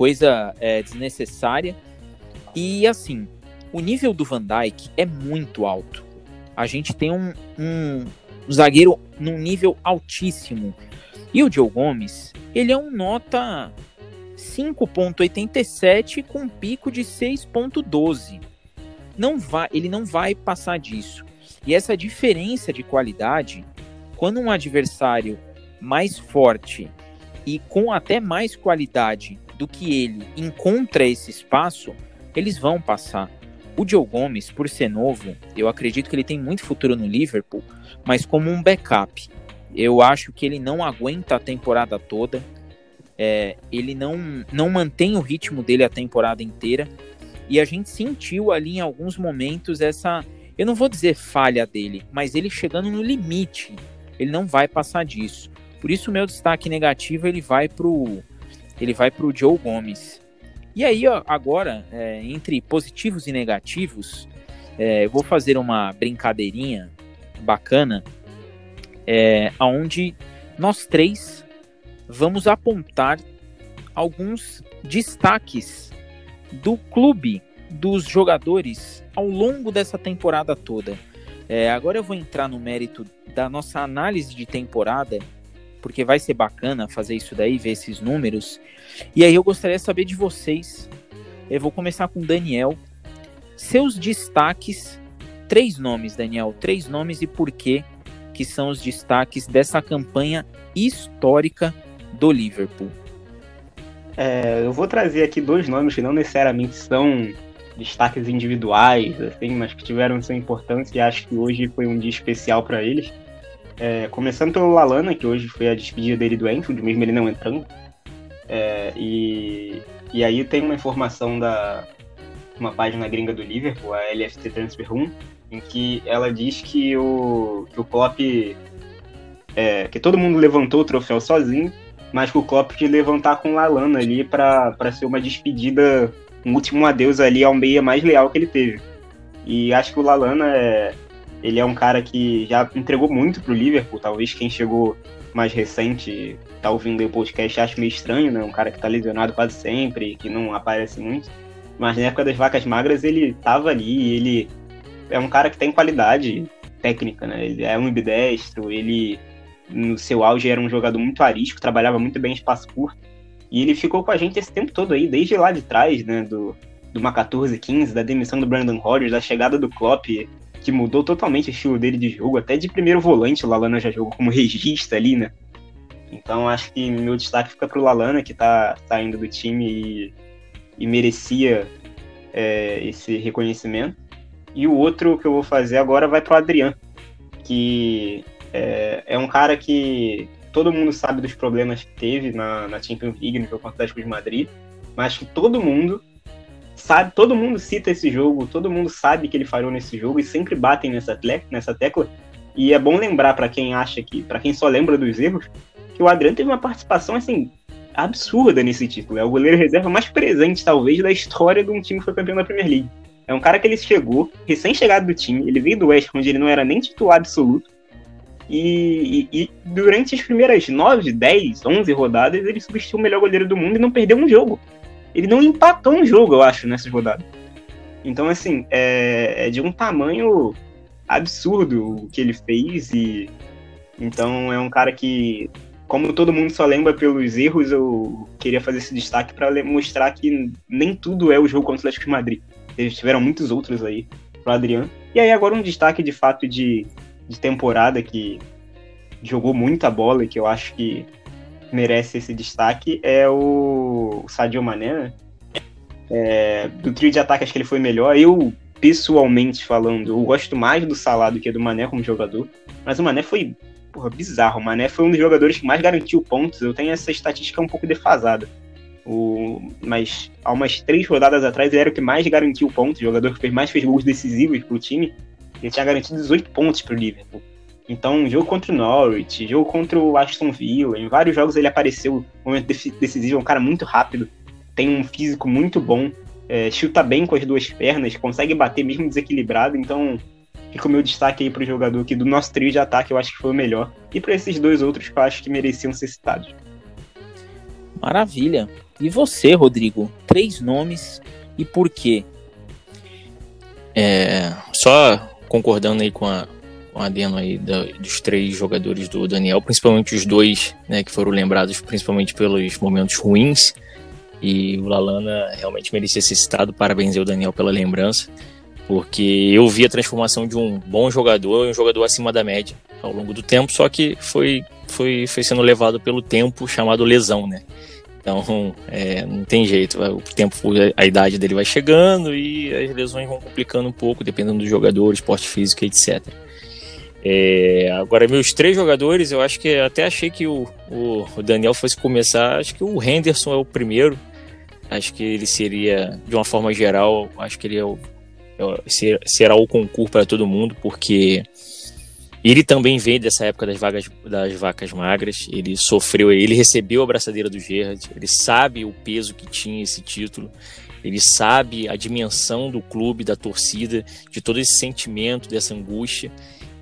coisa é, desnecessária. E assim, o nível do Van Dijk é muito alto. A gente tem um, um zagueiro num nível altíssimo. E o Joe Gomes, ele é um nota 5.87 com um pico de 6.12. Não vai, ele não vai passar disso. E essa diferença de qualidade, quando um adversário mais forte e com até mais qualidade do que ele encontra esse espaço, eles vão passar. O Joe Gomes, por ser novo, eu acredito que ele tem muito futuro no Liverpool, mas como um backup. Eu acho que ele não aguenta a temporada toda. É, ele não, não mantém o ritmo dele a temporada inteira. E a gente sentiu ali em alguns momentos essa. Eu não vou dizer falha dele, mas ele chegando no limite. Ele não vai passar disso. Por isso, o meu destaque negativo ele vai pro ele vai para o Joe Gomes. E aí, ó, agora, é, entre positivos e negativos, é, eu vou fazer uma brincadeirinha bacana, é, onde nós três vamos apontar alguns destaques do clube, dos jogadores ao longo dessa temporada toda. É, agora eu vou entrar no mérito da nossa análise de temporada porque vai ser bacana fazer isso daí, ver esses números. E aí eu gostaria de saber de vocês. Eu vou começar com o Daniel. Seus destaques, três nomes, Daniel, três nomes e por quê que são os destaques dessa campanha histórica do Liverpool. É, eu vou trazer aqui dois nomes que não necessariamente são destaques individuais, assim, mas que tiveram sua importância e acho que hoje foi um dia especial para eles. É, começando pelo Lalana, que hoje foi a despedida dele do Enfield, mesmo ele não entrando. É, e, e aí tem uma informação da uma página gringa do Liverpool, a LFT Transfer Room, em que ela diz que o, que o Klopp. É, que todo mundo levantou o troféu sozinho, mas que o Klopp quis levantar com o Lalana ali para ser uma despedida, um último adeus ali ao meia mais leal que ele teve. E acho que o Lalana é, ele é um cara que já entregou muito pro Liverpool, talvez quem chegou mais recente tá ouvindo o podcast acha meio estranho, né? Um cara que tá lesionado quase sempre, que não aparece muito. Mas na época das vacas magras ele tava ali, ele é um cara que tem qualidade técnica, né? Ele é um ambidestro, ele no seu auge era um jogador muito arisco, trabalhava muito bem em espaço curto. E ele ficou com a gente esse tempo todo aí, desde lá de trás, né? Do, do uma 14, 15, da demissão do Brandon Rodgers, da chegada do Klopp, que mudou totalmente o estilo dele de jogo, até de primeiro volante o Lalana já jogou como regista ali, né? Então acho que meu destaque fica pro Lalana, que tá saindo do time e, e merecia é, esse reconhecimento. E o outro que eu vou fazer agora vai pro Adriano, que é, é, um cara que todo mundo sabe dos problemas que teve na, na Champions League, no jogo o de Madrid, mas que todo mundo sabe, todo mundo cita esse jogo, todo mundo sabe que ele falhou nesse jogo e sempre batem nessa, nessa tecla. E é bom lembrar para quem acha que, para quem só lembra dos erros, que o Adriano teve uma participação assim absurda nesse título. É o goleiro reserva mais presente, talvez, da história de um time que foi campeão da Premier League. É um cara que ele chegou, recém-chegado do time, ele veio do West, onde ele não era nem titular absoluto. E, e, e, durante as primeiras 9, 10, 11 rodadas, ele substituiu o melhor goleiro do mundo e não perdeu um jogo ele não empatou um jogo, eu acho, nessa rodada. Então, assim, é, é de um tamanho absurdo o que ele fez e então é um cara que, como todo mundo só lembra pelos erros, eu queria fazer esse destaque para mostrar que nem tudo é o jogo contra o Atlético de Madrid. Eles tiveram muitos outros aí pro Adriano. E aí agora um destaque de fato de, de temporada que jogou muita bola e que eu acho que merece esse destaque é o Sadio Mané, né? É, do trio de ataque acho que ele foi melhor. Eu, pessoalmente falando, eu gosto mais do Salah do que do Mané como jogador. Mas o Mané foi porra, bizarro. O Mané foi um dos jogadores que mais garantiu pontos. Eu tenho essa estatística um pouco defasada. O, mas há umas três rodadas atrás ele era o que mais garantiu pontos, o jogador que fez mais fez gols decisivos pro time. Ele tinha garantido 18 pontos pro Liverpool. Então, jogo contra o Norwich, jogo contra o Aston Villa, em vários jogos ele apareceu no momento decisivo, é um cara muito rápido, tem um físico muito bom, é, chuta bem com as duas pernas, consegue bater mesmo desequilibrado, então fica o meu destaque aí pro jogador que do nosso trio de ataque eu acho que foi o melhor. E para esses dois outros que eu acho que mereciam ser citados. Maravilha. E você, Rodrigo? Três nomes e por quê? É, só concordando aí com a, um adeno aí da, dos três jogadores do Daniel, principalmente os dois, né, que foram lembrados principalmente pelos momentos ruins. E o Lalana realmente merecia ser citado. Parabéns ao Daniel pela lembrança. Porque eu vi a transformação de um bom jogador em um jogador acima da média ao longo do tempo, só que foi, foi, foi sendo levado pelo tempo chamado lesão, né? Então, é, não tem jeito. O tempo, a idade dele vai chegando e as lesões vão complicando um pouco, dependendo do jogador, esporte físico, etc. É, agora, meus três jogadores, eu acho que até achei que o, o, Daniel fosse começar. Acho que o Henderson é o primeiro. Acho que ele seria, de uma forma geral, acho que ele é o, é, será o concurso para todo mundo, porque ele também vem dessa época das, vagas, das vacas magras. Ele sofreu, ele recebeu a braçadeira do Gerrard. Ele sabe o peso que tinha esse título. Ele sabe a dimensão do clube, da torcida, de todo esse sentimento, dessa angústia.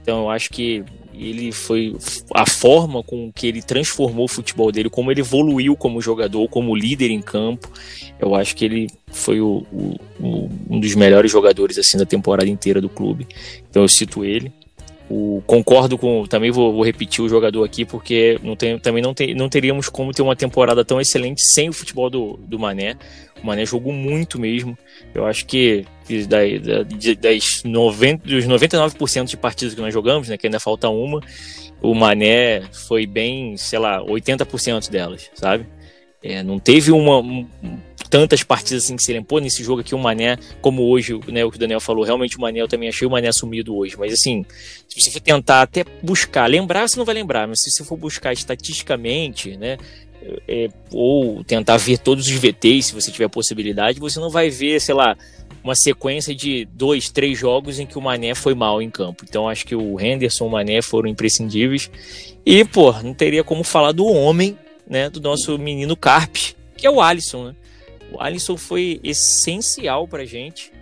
Então eu acho que ele foi a forma com que ele transformou o futebol dele, como ele evoluiu como jogador, como líder em campo. Eu acho que ele foi o, o, o, um dos melhores jogadores assim da temporada inteira do clube. Então eu cito ele. O, concordo com. Também vou, vou, repetir o jogador aqui, porque não tem, também não, tem, não teríamos como ter uma temporada tão excelente sem o futebol do, do Mané. O Mané jogou muito mesmo. Eu acho que das, das 90, dos 99% de partidas que nós jogamos, né, que ainda falta uma, o Mané foi bem, sei lá, 80% delas, sabe? É, não teve uma, um, tantas partidas assim que se pô, nesse jogo aqui o Mané, como hoje, né, o que o Daniel falou, realmente o Mané, eu também achei o Mané sumido hoje, mas assim, se você for tentar até buscar, lembrar você não vai lembrar, mas se você for buscar estatisticamente, né, é, ou tentar ver todos os VTs, se você tiver possibilidade, você não vai ver, sei lá, uma sequência de dois, três jogos em que o Mané foi mal em campo. Então acho que o Henderson e o Mané foram imprescindíveis. E, pô, não teria como falar do homem, né, do nosso menino Carpe, que é o Alisson, né? O Alisson foi essencial pra gente.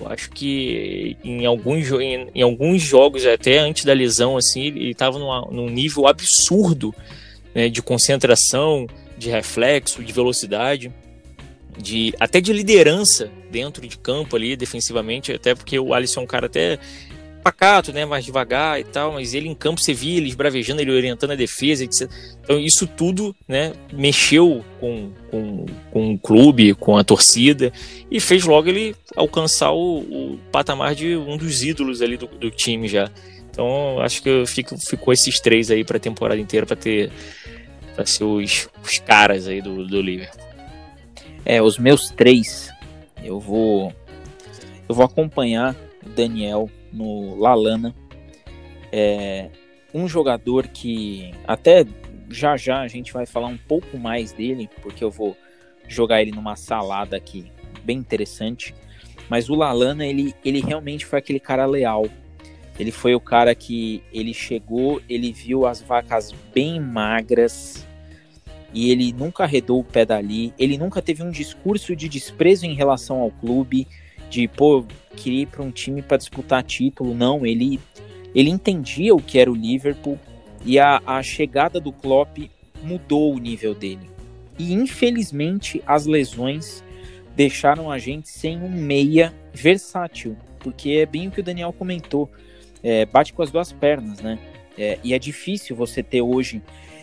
Eu acho que em alguns, em, em alguns jogos, até antes da lesão, assim, ele estava num nível absurdo né, de concentração, de reflexo, de velocidade, de até de liderança dentro de campo ali, defensivamente, até porque o Alisson é um cara até pacato, né, mais devagar e tal, mas ele em campo você via ele esbravejando, ele orientando a defesa, etc. Então isso tudo, né, mexeu com, com, com o clube, com a torcida e fez logo ele alcançar o, o patamar de um dos ídolos ali do, do time já. Então acho que fico, ficou esses três aí para a temporada inteira para ter para ser os, os caras aí do, do Liverpool. É, os meus três, eu vou eu vou acompanhar o Daniel no Lalana. É um jogador que até já já a gente vai falar um pouco mais dele, porque eu vou jogar ele numa salada aqui bem interessante. Mas o Lalana, ele, ele realmente foi aquele cara leal. Ele foi o cara que ele chegou, ele viu as vacas bem magras e ele nunca arredou o pé dali. Ele nunca teve um discurso de desprezo em relação ao clube de, pô, queria ir para um time para disputar título. Não, ele, ele entendia o que era o Liverpool e a, a chegada do Klopp mudou o nível dele. E infelizmente as lesões deixaram a gente sem um meia versátil, porque é bem o que o Daniel comentou, é, bate com as duas pernas, né? É, e é difícil você ter hoje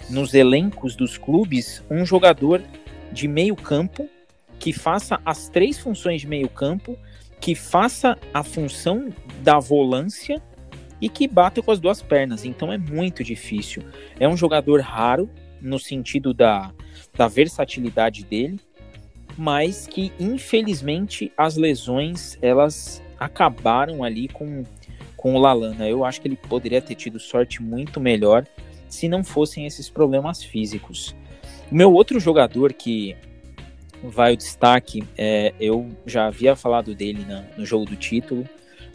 nos elencos dos clubes um jogador de meio campo que faça as três funções de meio campo que faça a função da volância e que bata com as duas pernas. Então é muito difícil. É um jogador raro no sentido da, da versatilidade dele, mas que infelizmente as lesões elas acabaram ali com, com o Lalana. Eu acho que ele poderia ter tido sorte muito melhor se não fossem esses problemas físicos. O meu outro jogador que vai o destaque. É, eu já havia falado dele na, no jogo do título,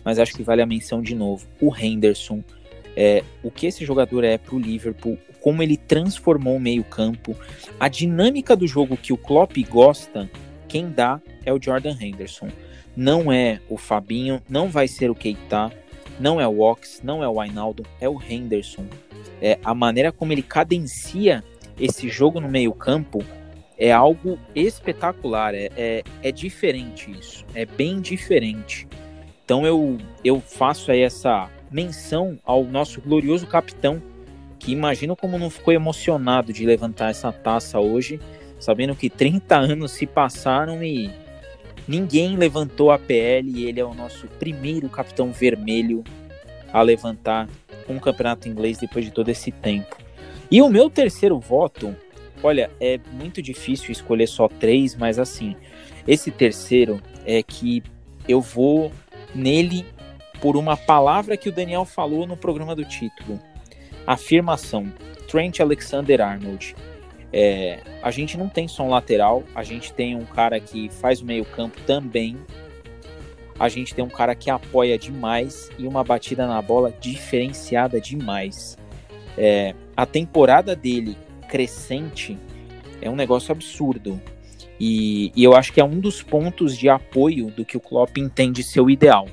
mas acho que vale a menção de novo. O Henderson, é, o que esse jogador é para o Liverpool, como ele transformou o meio-campo, a dinâmica do jogo que o Klopp gosta, quem dá é o Jordan Henderson. Não é o Fabinho, não vai ser o Keita, não é o Ox, não é o Ainaldo, é o Henderson. É, a maneira como ele cadencia esse jogo no meio-campo é algo espetacular, é, é, é, diferente isso, é bem diferente. Então eu, eu faço aí essa menção ao nosso glorioso capitão, que imagino como não ficou emocionado de levantar essa taça hoje, sabendo que 30 anos se passaram e ninguém levantou a PL e ele é o nosso primeiro capitão vermelho a levantar um campeonato inglês depois de todo esse tempo. E o meu terceiro voto, olha, é muito difícil escolher só três, mas assim, esse terceiro é que eu vou nele por uma palavra que o Daniel falou no programa do título. Afirmação. Trent Alexander Arnold. É, a gente não tem só um lateral, a gente tem um cara que faz o meio-campo também. A gente tem um cara que apoia demais e uma batida na bola diferenciada demais. É, a temporada dele crescente é um negócio absurdo. E, e, eu acho que é um dos pontos de apoio do que o Klopp entende ser o ideal.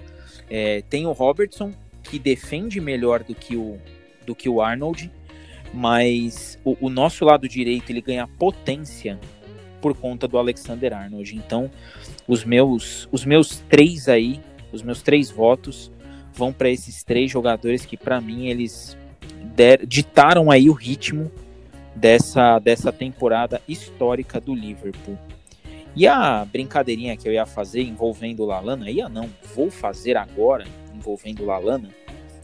É, tem o Robertson, que defende melhor do que o, do que o Arnold, mas o, o nosso lado direito ele ganha potência por conta do Alexander Arnold. Então, os meus, os meus três aí, os meus três votos vão para esses três jogadores que, para mim, eles der, ditaram aí o ritmo dessa, dessa temporada histórica do Liverpool. E a brincadeirinha que eu ia fazer envolvendo o Lalana, ia não, vou fazer agora envolvendo o Lalana,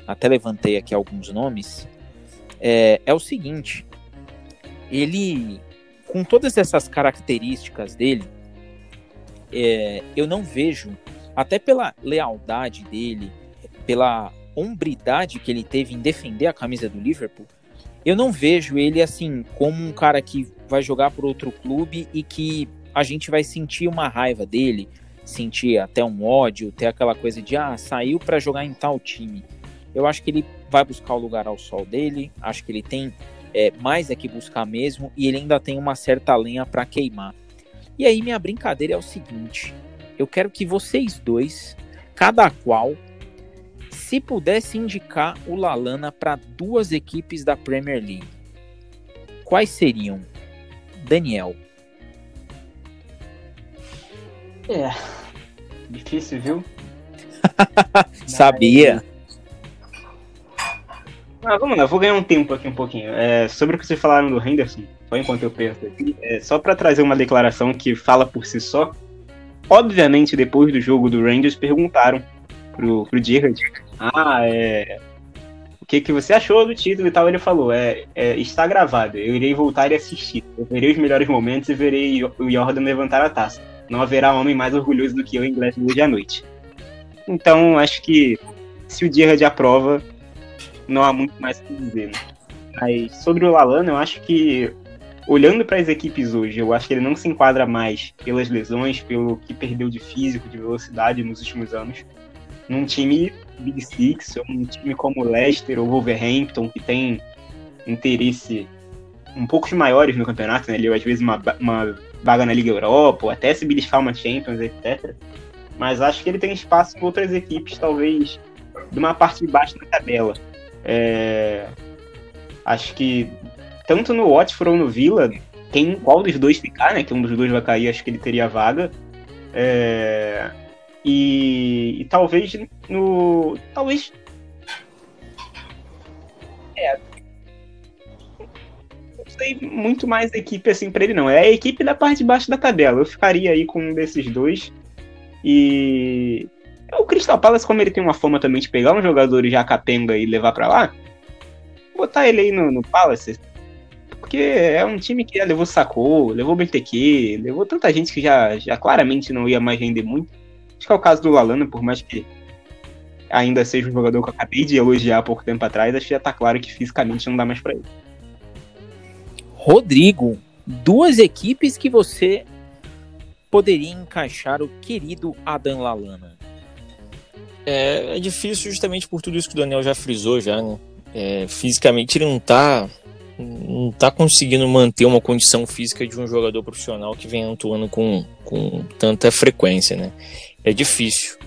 até levantei aqui alguns nomes, é, é o seguinte, ele, com todas essas características dele, é, eu não vejo, até pela lealdade dele, pela hombridade que ele teve em defender a camisa do Liverpool, eu não vejo ele assim como um cara que vai jogar por outro clube e que a gente vai sentir uma raiva dele, sentir até um ódio, ter aquela coisa de ah, saiu para jogar em tal time. Eu acho que ele vai buscar o lugar ao sol dele, acho que ele tem é, mais é que buscar mesmo e ele ainda tem uma certa lenha para queimar. E aí minha brincadeira é o seguinte: eu quero que vocês dois, cada qual, se pudesse indicar o Lalana para duas equipes da Premier League, quais seriam? Daniel. É. Difícil, viu? Sabia. Ah, vamos lá, vou ganhar um tempo aqui um pouquinho. É, sobre o que vocês falaram do Henderson, só enquanto eu penso aqui, é, só para trazer uma declaração que fala por si só. Obviamente, depois do jogo do Rangers, perguntaram pro, pro Gerrard, ah, é, o que, que você achou do título e tal? Ele falou, é, é, está gravado, eu irei voltar e assistir. Eu verei os melhores momentos e verei o Jordan levantar a taça. Não haverá homem mais orgulhoso do que eu em Glasgow hoje à noite. Então, acho que se o Gerrard aprova, não há muito mais o que dizer. Né? Mas sobre o Lalana, eu acho que, olhando para as equipes hoje, eu acho que ele não se enquadra mais pelas lesões, pelo que perdeu de físico, de velocidade nos últimos anos, num time Big Six, um time como Leicester ou Wolverhampton, que tem interesse um pouco maiores no campeonato, né? Ele, às vezes uma, uma vaga na Liga Europa, ou até se beliscar uma Champions, etc. Mas acho que ele tem espaço em outras equipes, talvez de uma parte de baixo da tabela. É... Acho que tanto no Watford ou no Villa, quem, qual dos dois ficar, né? Que um dos dois vai cair, acho que ele teria vaga. É... E, e talvez no. Talvez. É, sei muito mais equipe assim pra ele, não. É a equipe da parte de baixo da tabela. Eu ficaria aí com um desses dois. E. O Crystal Palace, como ele tem uma forma também de pegar um jogador já capenga e levar para lá, botar ele aí no, no Palace. Porque é um time que já levou Sacou, levou BTQ, levou tanta gente que já, já claramente não ia mais render muito. Acho que é o caso do Lalana, por mais que ainda seja um jogador que eu acabei de elogiar há pouco tempo atrás, acho que já tá claro que fisicamente não dá mais para ele. Rodrigo, duas equipes que você poderia encaixar o querido Adam Lalana. É, é difícil justamente por tudo isso que o Daniel já frisou já, né? É, fisicamente ele não tá não tá conseguindo manter uma condição física de um jogador profissional que vem atuando com, com tanta frequência, né? É difícil.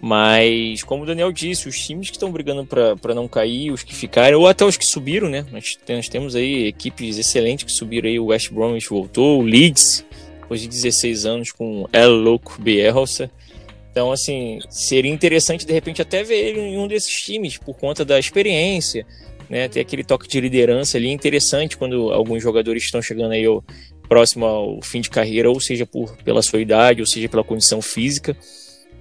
Mas, como o Daniel disse, os times que estão brigando para não cair, os que ficaram, ou até os que subiram, né? Nós, nós, temos aí equipes excelentes que subiram aí. O West Bromwich voltou, o Leeds, depois de 16 anos, com El Louco Bielsa. Então, assim, seria interessante de repente até ver ele em um desses times, por conta da experiência, né? Ter aquele toque de liderança ali interessante quando alguns jogadores estão chegando aí ao, próximo ao fim de carreira, ou seja por, pela sua idade, ou seja pela condição física,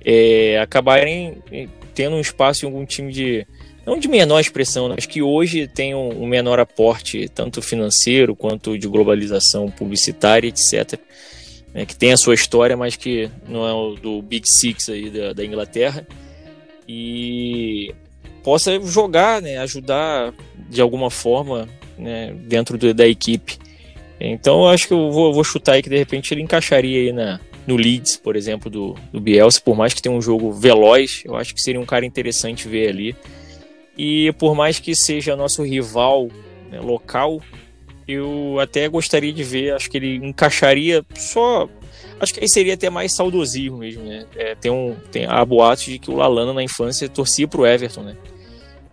é, acabarem é, tendo um espaço em algum time de. Não de menor expressão, né? acho que hoje tem um, menor aporte, tanto financeiro quanto de globalização publicitária, etc. Né? que tem a sua história, mas que não é o do Big Six aí da, da Inglaterra. E possa jogar, né, ajudar de alguma forma né, dentro do, da equipe. Então eu acho que eu vou, vou, chutar aí que de repente ele encaixaria aí na, no Leeds, por exemplo, do, do Bielsa, por mais que tenha um jogo veloz, eu acho que seria um cara interessante ver ali. E por mais que seja nosso rival né, local, eu até gostaria de ver, acho que ele encaixaria só. Acho que aí seria até mais saudosismo mesmo, né? É, tem, um, tem a boatos de que o Lalana na infância torcia pro Everton, né?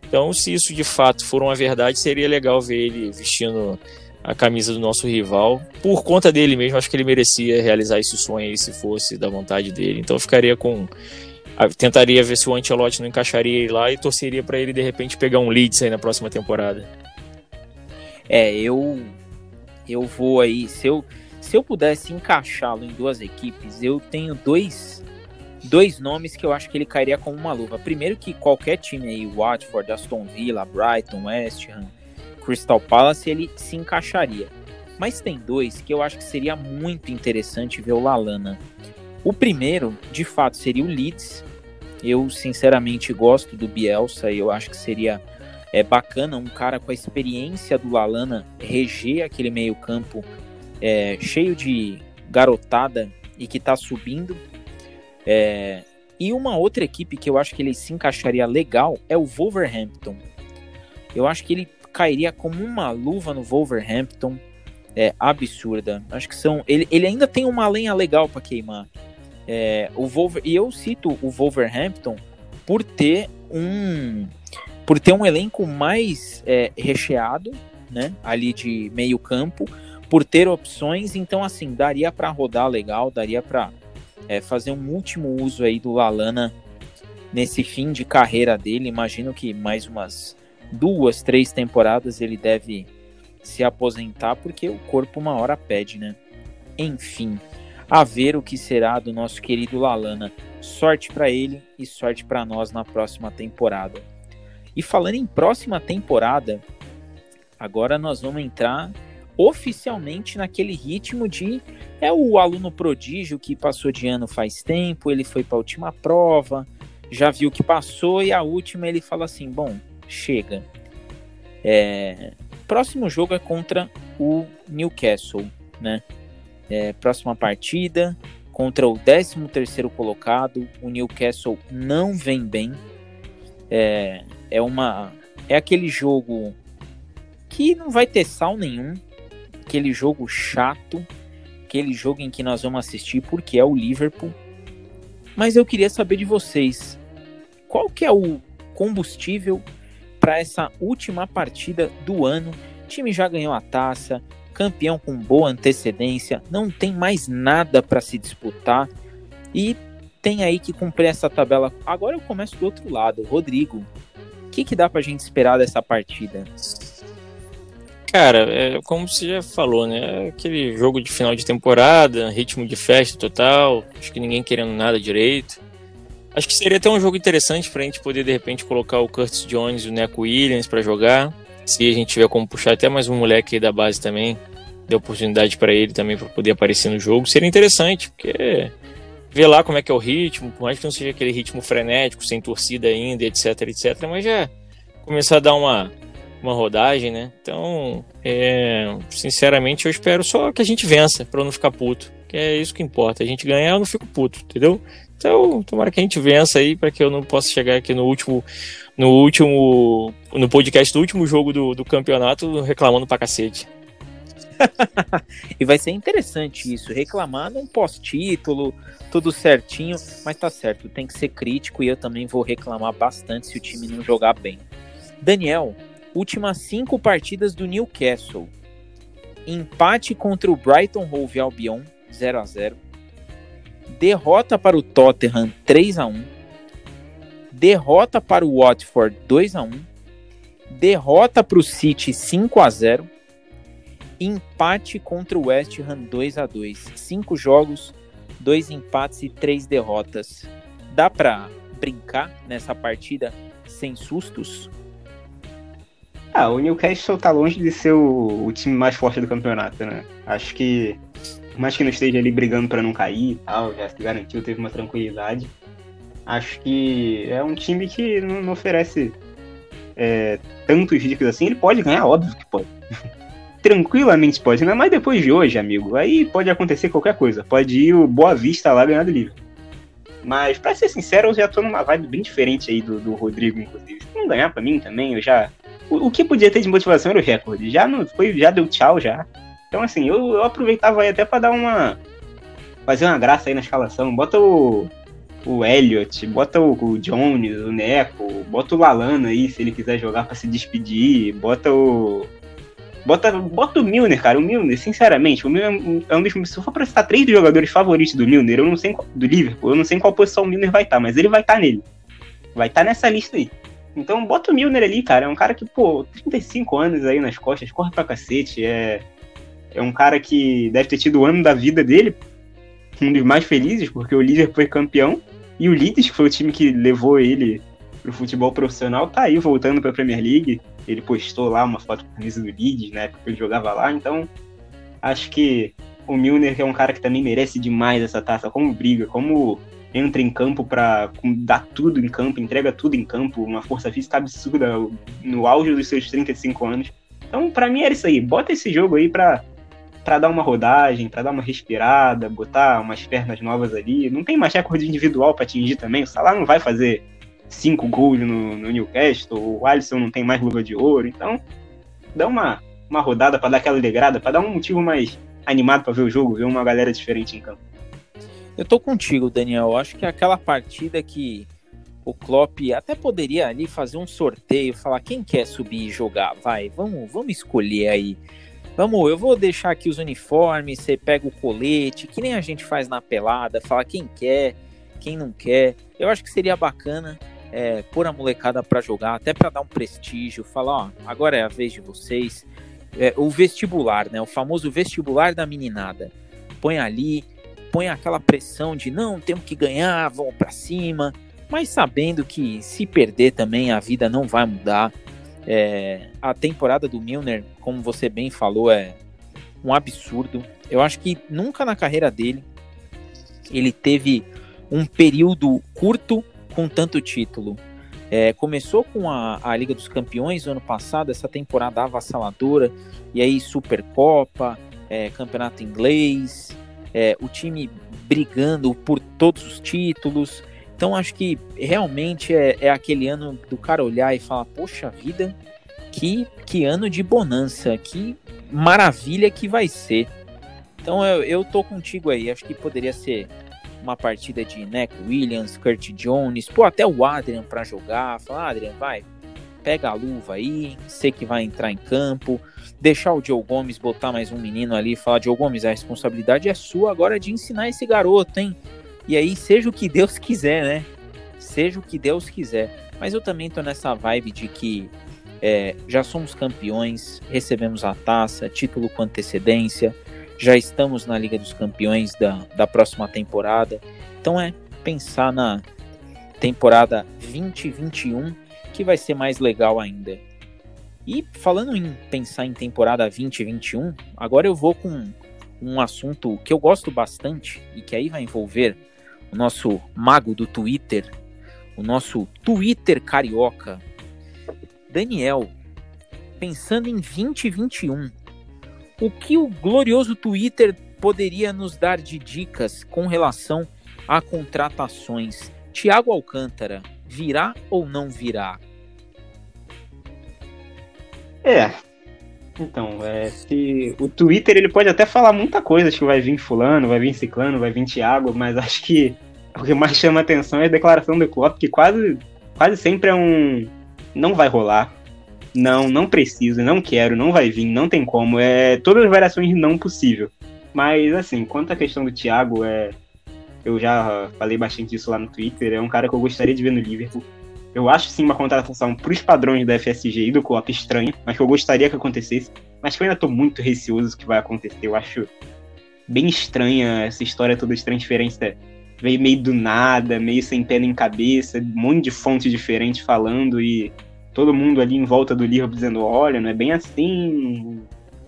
Então, se isso de fato for uma verdade, seria legal ver ele vestindo a camisa do nosso rival. Por conta dele mesmo, acho que ele merecia realizar esse sonho aí se fosse da vontade dele. Então ficaria com. Tentaria ver se o Ancelotti não encaixaria ele lá e torceria para ele de repente pegar um Leeds aí na próxima temporada. É, eu. Eu vou aí. Se eu, se eu pudesse encaixá-lo em duas equipes, eu tenho dois. Dois nomes que eu acho que ele cairia como uma luva. Primeiro que qualquer time aí, Watford, Aston Villa, Brighton, West Ham, Crystal Palace ele se encaixaria. Mas tem dois que eu acho que seria muito interessante ver o Lalana. O primeiro, de fato, seria o Leeds. Eu sinceramente gosto do Bielsa e eu acho que seria é bacana um cara com a experiência do Lalana reger aquele meio-campo é, cheio de garotada e que tá subindo. É, e uma outra equipe que eu acho que ele se encaixaria legal é o Wolverhampton. Eu acho que ele cairia como uma luva no Wolverhampton. É absurda. Acho que são. Ele, ele ainda tem uma lenha legal para queimar. É, o Wolver, e eu cito o Wolverhampton por ter um por ter um elenco mais é, recheado, né, ali de meio campo, por ter opções, então assim daria para rodar legal, daria para é, fazer um último uso aí do Lalana nesse fim de carreira dele. Imagino que mais umas duas, três temporadas ele deve se aposentar, porque o corpo uma hora pede, né? Enfim, a ver o que será do nosso querido Lalana. Sorte para ele e sorte para nós na próxima temporada. E falando em próxima temporada, agora nós vamos entrar oficialmente naquele ritmo de é o aluno prodígio que passou de ano faz tempo, ele foi para a última prova, já viu que passou e a última ele fala assim: "Bom, chega. É, próximo jogo é contra o Newcastle, né? É, próxima partida contra o 13 terceiro colocado. O Newcastle não vem bem. É, é uma é aquele jogo que não vai ter sal nenhum, aquele jogo chato, aquele jogo em que nós vamos assistir porque é o Liverpool. Mas eu queria saber de vocês, qual que é o combustível para essa última partida do ano. O time já ganhou a taça, campeão com boa antecedência, não tem mais nada para se disputar e tem aí que cumprir essa tabela. Agora eu começo do outro lado, Rodrigo. O que, que dá para a gente esperar dessa partida? Cara, é, como você já falou, né? Aquele jogo de final de temporada, ritmo de festa total, acho que ninguém querendo nada direito. Acho que seria até um jogo interessante pra gente poder, de repente, colocar o Curtis Jones e o Neco Williams para jogar. Se a gente tiver como puxar até mais um moleque aí da base também, der oportunidade para ele também para poder aparecer no jogo, seria interessante, porque ver lá como é que é o ritmo, por mais que não seja aquele ritmo frenético, sem torcida ainda, etc, etc, mas já começar a dar uma, uma rodagem, né? Então, é, sinceramente, eu espero só que a gente vença, para não ficar puto, que é isso que importa. A gente ganhar, eu não fico puto, entendeu? Então, tomara que a gente vença aí para que eu não possa chegar aqui no último no último no podcast do último jogo do, do campeonato reclamando pra cacete. e vai ser interessante isso, reclamar num pós-título, tudo certinho, mas tá certo, tem que ser crítico e eu também vou reclamar bastante se o time não jogar bem. Daniel, últimas cinco partidas do Newcastle. Empate contra o Brighton Hove Albion, 0 a 0 derrota para o Tottenham 3 a 1 derrota para o Watford 2 a 1 derrota para o City 5 a 0 empate contra o West Ham 2 a 2 Cinco jogos, dois empates e três derrotas. Dá para brincar nessa partida sem sustos? Ah, o Newcastle tá longe de ser o, o time mais forte do campeonato, né? Acho que, mais que não esteja ali brigando para não cair e tal, já se garantiu, teve uma tranquilidade. Acho que é um time que não, não oferece é, tantos riscos assim. Ele pode ganhar, óbvio que pode. Tranquilamente pode, ainda mais depois de hoje, amigo. Aí pode acontecer qualquer coisa. Pode ir o Boa Vista lá ganhar do livro. Mas, pra ser sincero, eu já tô numa vibe bem diferente aí do, do Rodrigo, inclusive. Se não ganhar pra mim também, eu já o, que podia ter de motivação era o recorde. Já não foi, já deu tchau já. Então assim, eu, eu aproveitava aí até para dar uma fazer uma graça aí na escalação. Bota o o Elliot, bota o, o Jones, o Neco, bota o Lalana aí se ele quiser jogar para se despedir, bota o Bota, bota o Milner, cara. O Milner, sinceramente, o Milner é um dos. Se eu for pra citar três dos jogadores favoritos do Milner, eu não sei do Liverpool, eu não sei em qual posição o Milner vai estar, mas ele vai estar nele. Vai estar nessa lista aí. Então bota o Milner ali, cara. É um cara que, pô, 35 anos aí nas costas, corre pra cacete. É, é um cara que deve ter tido o ano da vida dele, um dos mais felizes, porque o Liverpool foi campeão. E o Leeds, que foi o time que levou ele pro futebol profissional, tá aí voltando pra Premier League. Ele postou lá uma foto com a camisa do Leeds, né? Porque ele jogava lá. Então, acho que o Milner é um cara que também merece demais essa taça, como briga, como entra em campo para dar tudo em campo, entrega tudo em campo, uma força física absurda no auge dos seus 35 anos. Então, para mim era isso aí. Bota esse jogo aí pra, pra dar uma rodagem, para dar uma respirada, botar umas pernas novas ali. Não tem mais recorde individual para atingir também. O Salah não vai fazer cinco gols no, no Newcastle, o Alisson não tem mais luva de ouro. Então, dá uma, uma rodada para dar aquela alegrada, para dar um motivo mais animado para ver o jogo, ver uma galera diferente em campo. Eu tô contigo, Daniel. Acho que é aquela partida que o Klopp até poderia ali fazer um sorteio, falar quem quer subir e jogar, vai, vamos, vamos escolher aí. Vamos, eu vou deixar aqui os uniformes, você pega o colete, que nem a gente faz na pelada, fala quem quer, quem não quer. Eu acho que seria bacana é, pôr a molecada para jogar, até para dar um prestígio, falar, ó, agora é a vez de vocês. É, o vestibular, né? O famoso vestibular da meninada. Põe ali, põe aquela pressão de não, temos que ganhar, vamos para cima, mas sabendo que se perder também a vida não vai mudar. É, a temporada do Milner, como você bem falou, é um absurdo. Eu acho que nunca na carreira dele ele teve um período curto com tanto título. É, começou com a, a, Liga dos Campeões no ano passado, essa temporada avassaladora, e aí Supercopa, é, Campeonato Inglês, é, o time brigando por todos os títulos. Então acho que realmente é, é, aquele ano do cara olhar e falar, poxa vida, que, que ano de bonança, que maravilha que vai ser. Então eu, eu tô contigo aí, acho que poderia ser uma partida de Neck Williams, Kurt Jones, pô, até o Adrian para jogar, falar, Adrian, vai, pega a luva aí, sei que vai entrar em campo, deixar o Joe Gomes botar mais um menino ali falar: Joe Gomes, a responsabilidade é sua agora de ensinar esse garoto, hein? E aí, seja o que Deus quiser, né? Seja o que Deus quiser. Mas eu também tô nessa vibe de que é, já somos campeões, recebemos a taça, título com antecedência, já estamos na Liga dos Campeões da, da próxima temporada. Então é pensar na temporada 2021 que vai ser mais legal ainda. E falando em pensar em temporada 2021, agora eu vou com um assunto que eu gosto bastante e que aí vai envolver o nosso mago do Twitter, o nosso Twitter carioca, Daniel. Pensando em 2021, o que o glorioso Twitter poderia nos dar de dicas com relação a contratações? Tiago Alcântara, virá ou não virá? É. Então, é, se o Twitter ele pode até falar muita coisa, acho que vai vir fulano, vai vir ciclano, vai vir Thiago, mas acho que o que mais chama atenção é a declaração do Klopp, que quase, quase sempre é um não vai rolar. Não, não preciso, não quero, não vai vir, não tem como. É todas as variações não possível. Mas assim, quanto à questão do Thiago, é eu já falei bastante disso lá no Twitter, é um cara que eu gostaria de ver no Liverpool. Eu acho sim uma contratação para os padrões da FSG e do Coop estranha, mas que eu gostaria que acontecesse. Mas que eu ainda estou muito receoso que vai acontecer. Eu acho bem estranha essa história toda de transferência. Veio meio do nada, meio sem pé nem cabeça, um monte de fonte diferente falando e todo mundo ali em volta do livro dizendo: olha, não é bem assim,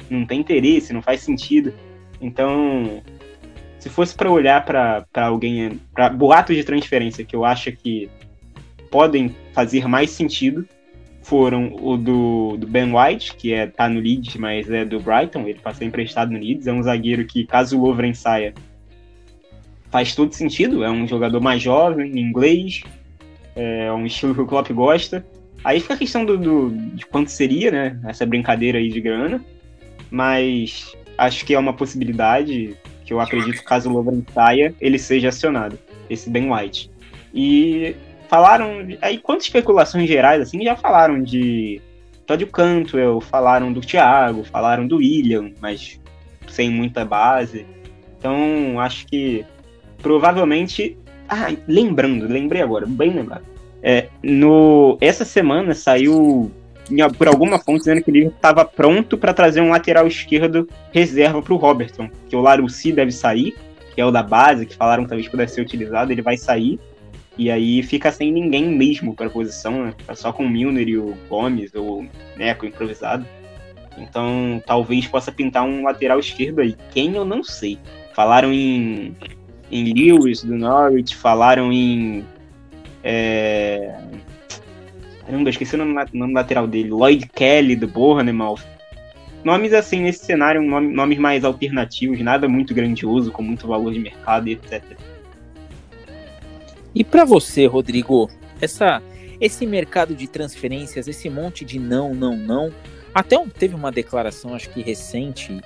não tem interesse, não faz sentido. Então, se fosse para olhar para alguém, para boatos de transferência que eu acho que podem fazer mais sentido, foram o do, do Ben White, que é, tá no Leeds, mas é do Brighton, ele passou emprestado no Leeds, é um zagueiro que, caso o Lovren saia, faz todo sentido, é um jogador mais jovem, inglês, é um estilo que o Klopp gosta. Aí fica a questão do, do, de quanto seria, né, essa brincadeira aí de grana, mas acho que é uma possibilidade que eu acredito caso o Lovren saia, ele seja acionado, esse Ben White. E falaram. Aí, quantas especulações gerais, assim, já falaram de Todd Cantwell, falaram do Thiago, falaram do William, mas sem muita base. Então, acho que provavelmente. Ah, lembrando, lembrei agora, bem lembrado. É, no, essa semana saiu por alguma fonte dizendo que ele estava pronto para trazer um lateral esquerdo reserva para o Robertson, que o Laruci deve sair, que é o da base, que falaram que talvez pudesse ser utilizado, ele vai sair. E aí fica sem ninguém mesmo para a posição, né? Tá só com o Milner e o Gomes, ou Neco improvisado. Então talvez possa pintar um lateral esquerdo aí. Quem eu não sei. Falaram em, em Lewis do Norwich, falaram em. É... Caramba, esqueci o nome, nome lateral dele. Lloyd Kelly do Bournemouth. Nomes assim nesse cenário, nomes mais alternativos, nada muito grandioso, com muito valor de mercado e etc. E para você, Rodrigo, essa, esse mercado de transferências, esse monte de não, não, não, até teve uma declaração, acho que recente,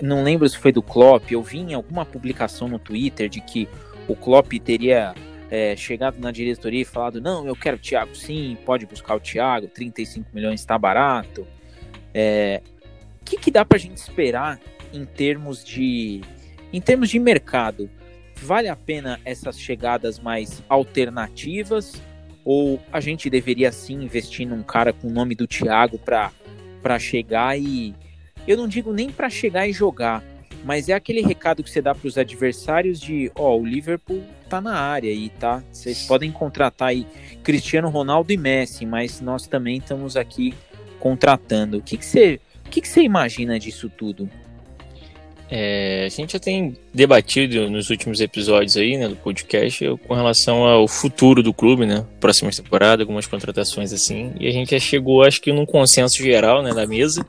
não lembro se foi do Klopp, eu vi em alguma publicação no Twitter de que o Klopp teria é, chegado na diretoria e falado: não, eu quero o Thiago sim, pode buscar o Thiago, 35 milhões está barato. É, o que, que dá para a gente esperar em termos de em termos de mercado? Vale a pena essas chegadas mais alternativas? Ou a gente deveria sim investir num cara com o nome do Thiago para chegar e. Eu não digo nem para chegar e jogar, mas é aquele recado que você dá para os adversários de: ó, oh, o Liverpool tá na área aí, tá? Vocês podem contratar aí Cristiano Ronaldo e Messi, mas nós também estamos aqui contratando. O que, que você. O que, que você imagina disso tudo? É, a gente já tem debatido nos últimos episódios aí, né, do podcast, com relação ao futuro do clube, né, próxima temporada, algumas contratações assim, e a gente já chegou, acho que num consenso geral, né, da mesa,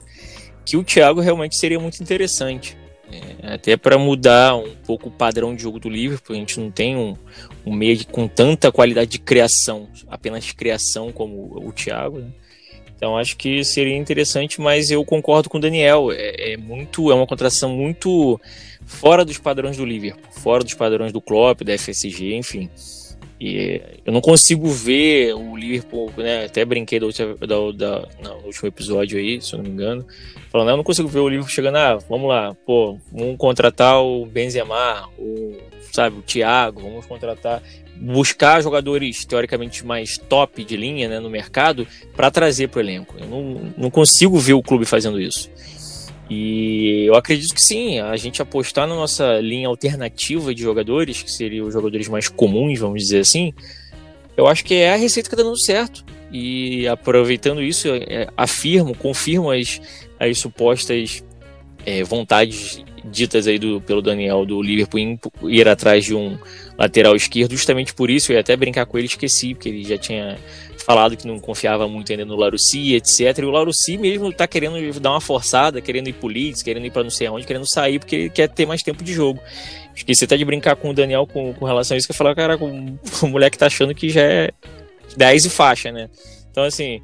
que o Thiago realmente seria muito interessante, é, até para mudar um pouco o padrão de jogo do Liverpool, a gente não tem um, um meio com tanta qualidade de criação, apenas criação como o Thiago, né, então acho que seria interessante, mas eu concordo com o Daniel. É, é, muito, é uma contratação muito fora dos padrões do Liverpool, fora dos padrões do Klopp, da FSG, enfim. E eu não consigo ver o Liverpool, né? Até brinquei da, da, da, no último episódio aí, se eu não me engano, falando, eu não consigo ver o Liverpool chegando, ah, vamos lá, pô, vamos contratar o Benzema, o, sabe, o Thiago, vamos contratar buscar jogadores teoricamente mais top de linha né, no mercado para trazer para o elenco. Eu não, não consigo ver o clube fazendo isso. E eu acredito que sim, a gente apostar na nossa linha alternativa de jogadores, que seriam os jogadores mais comuns, vamos dizer assim, eu acho que é a receita que está dando certo. E aproveitando isso, é, afirmo, confirmo as, as supostas é, vontades ditas aí do, pelo Daniel do Liverpool ir atrás de um lateral esquerdo, justamente por isso eu ia até brincar com ele, esqueci, porque ele já tinha falado que não confiava muito ainda no Laruci, etc. E o Laruci mesmo tá querendo dar uma forçada, querendo ir pro Leeds, querendo ir para não sei aonde, querendo sair, porque ele quer ter mais tempo de jogo. Esqueci até de brincar com o Daniel com, com relação a isso, que eu falei, cara, o, o moleque tá achando que já é 10 e faixa, né? Então, assim,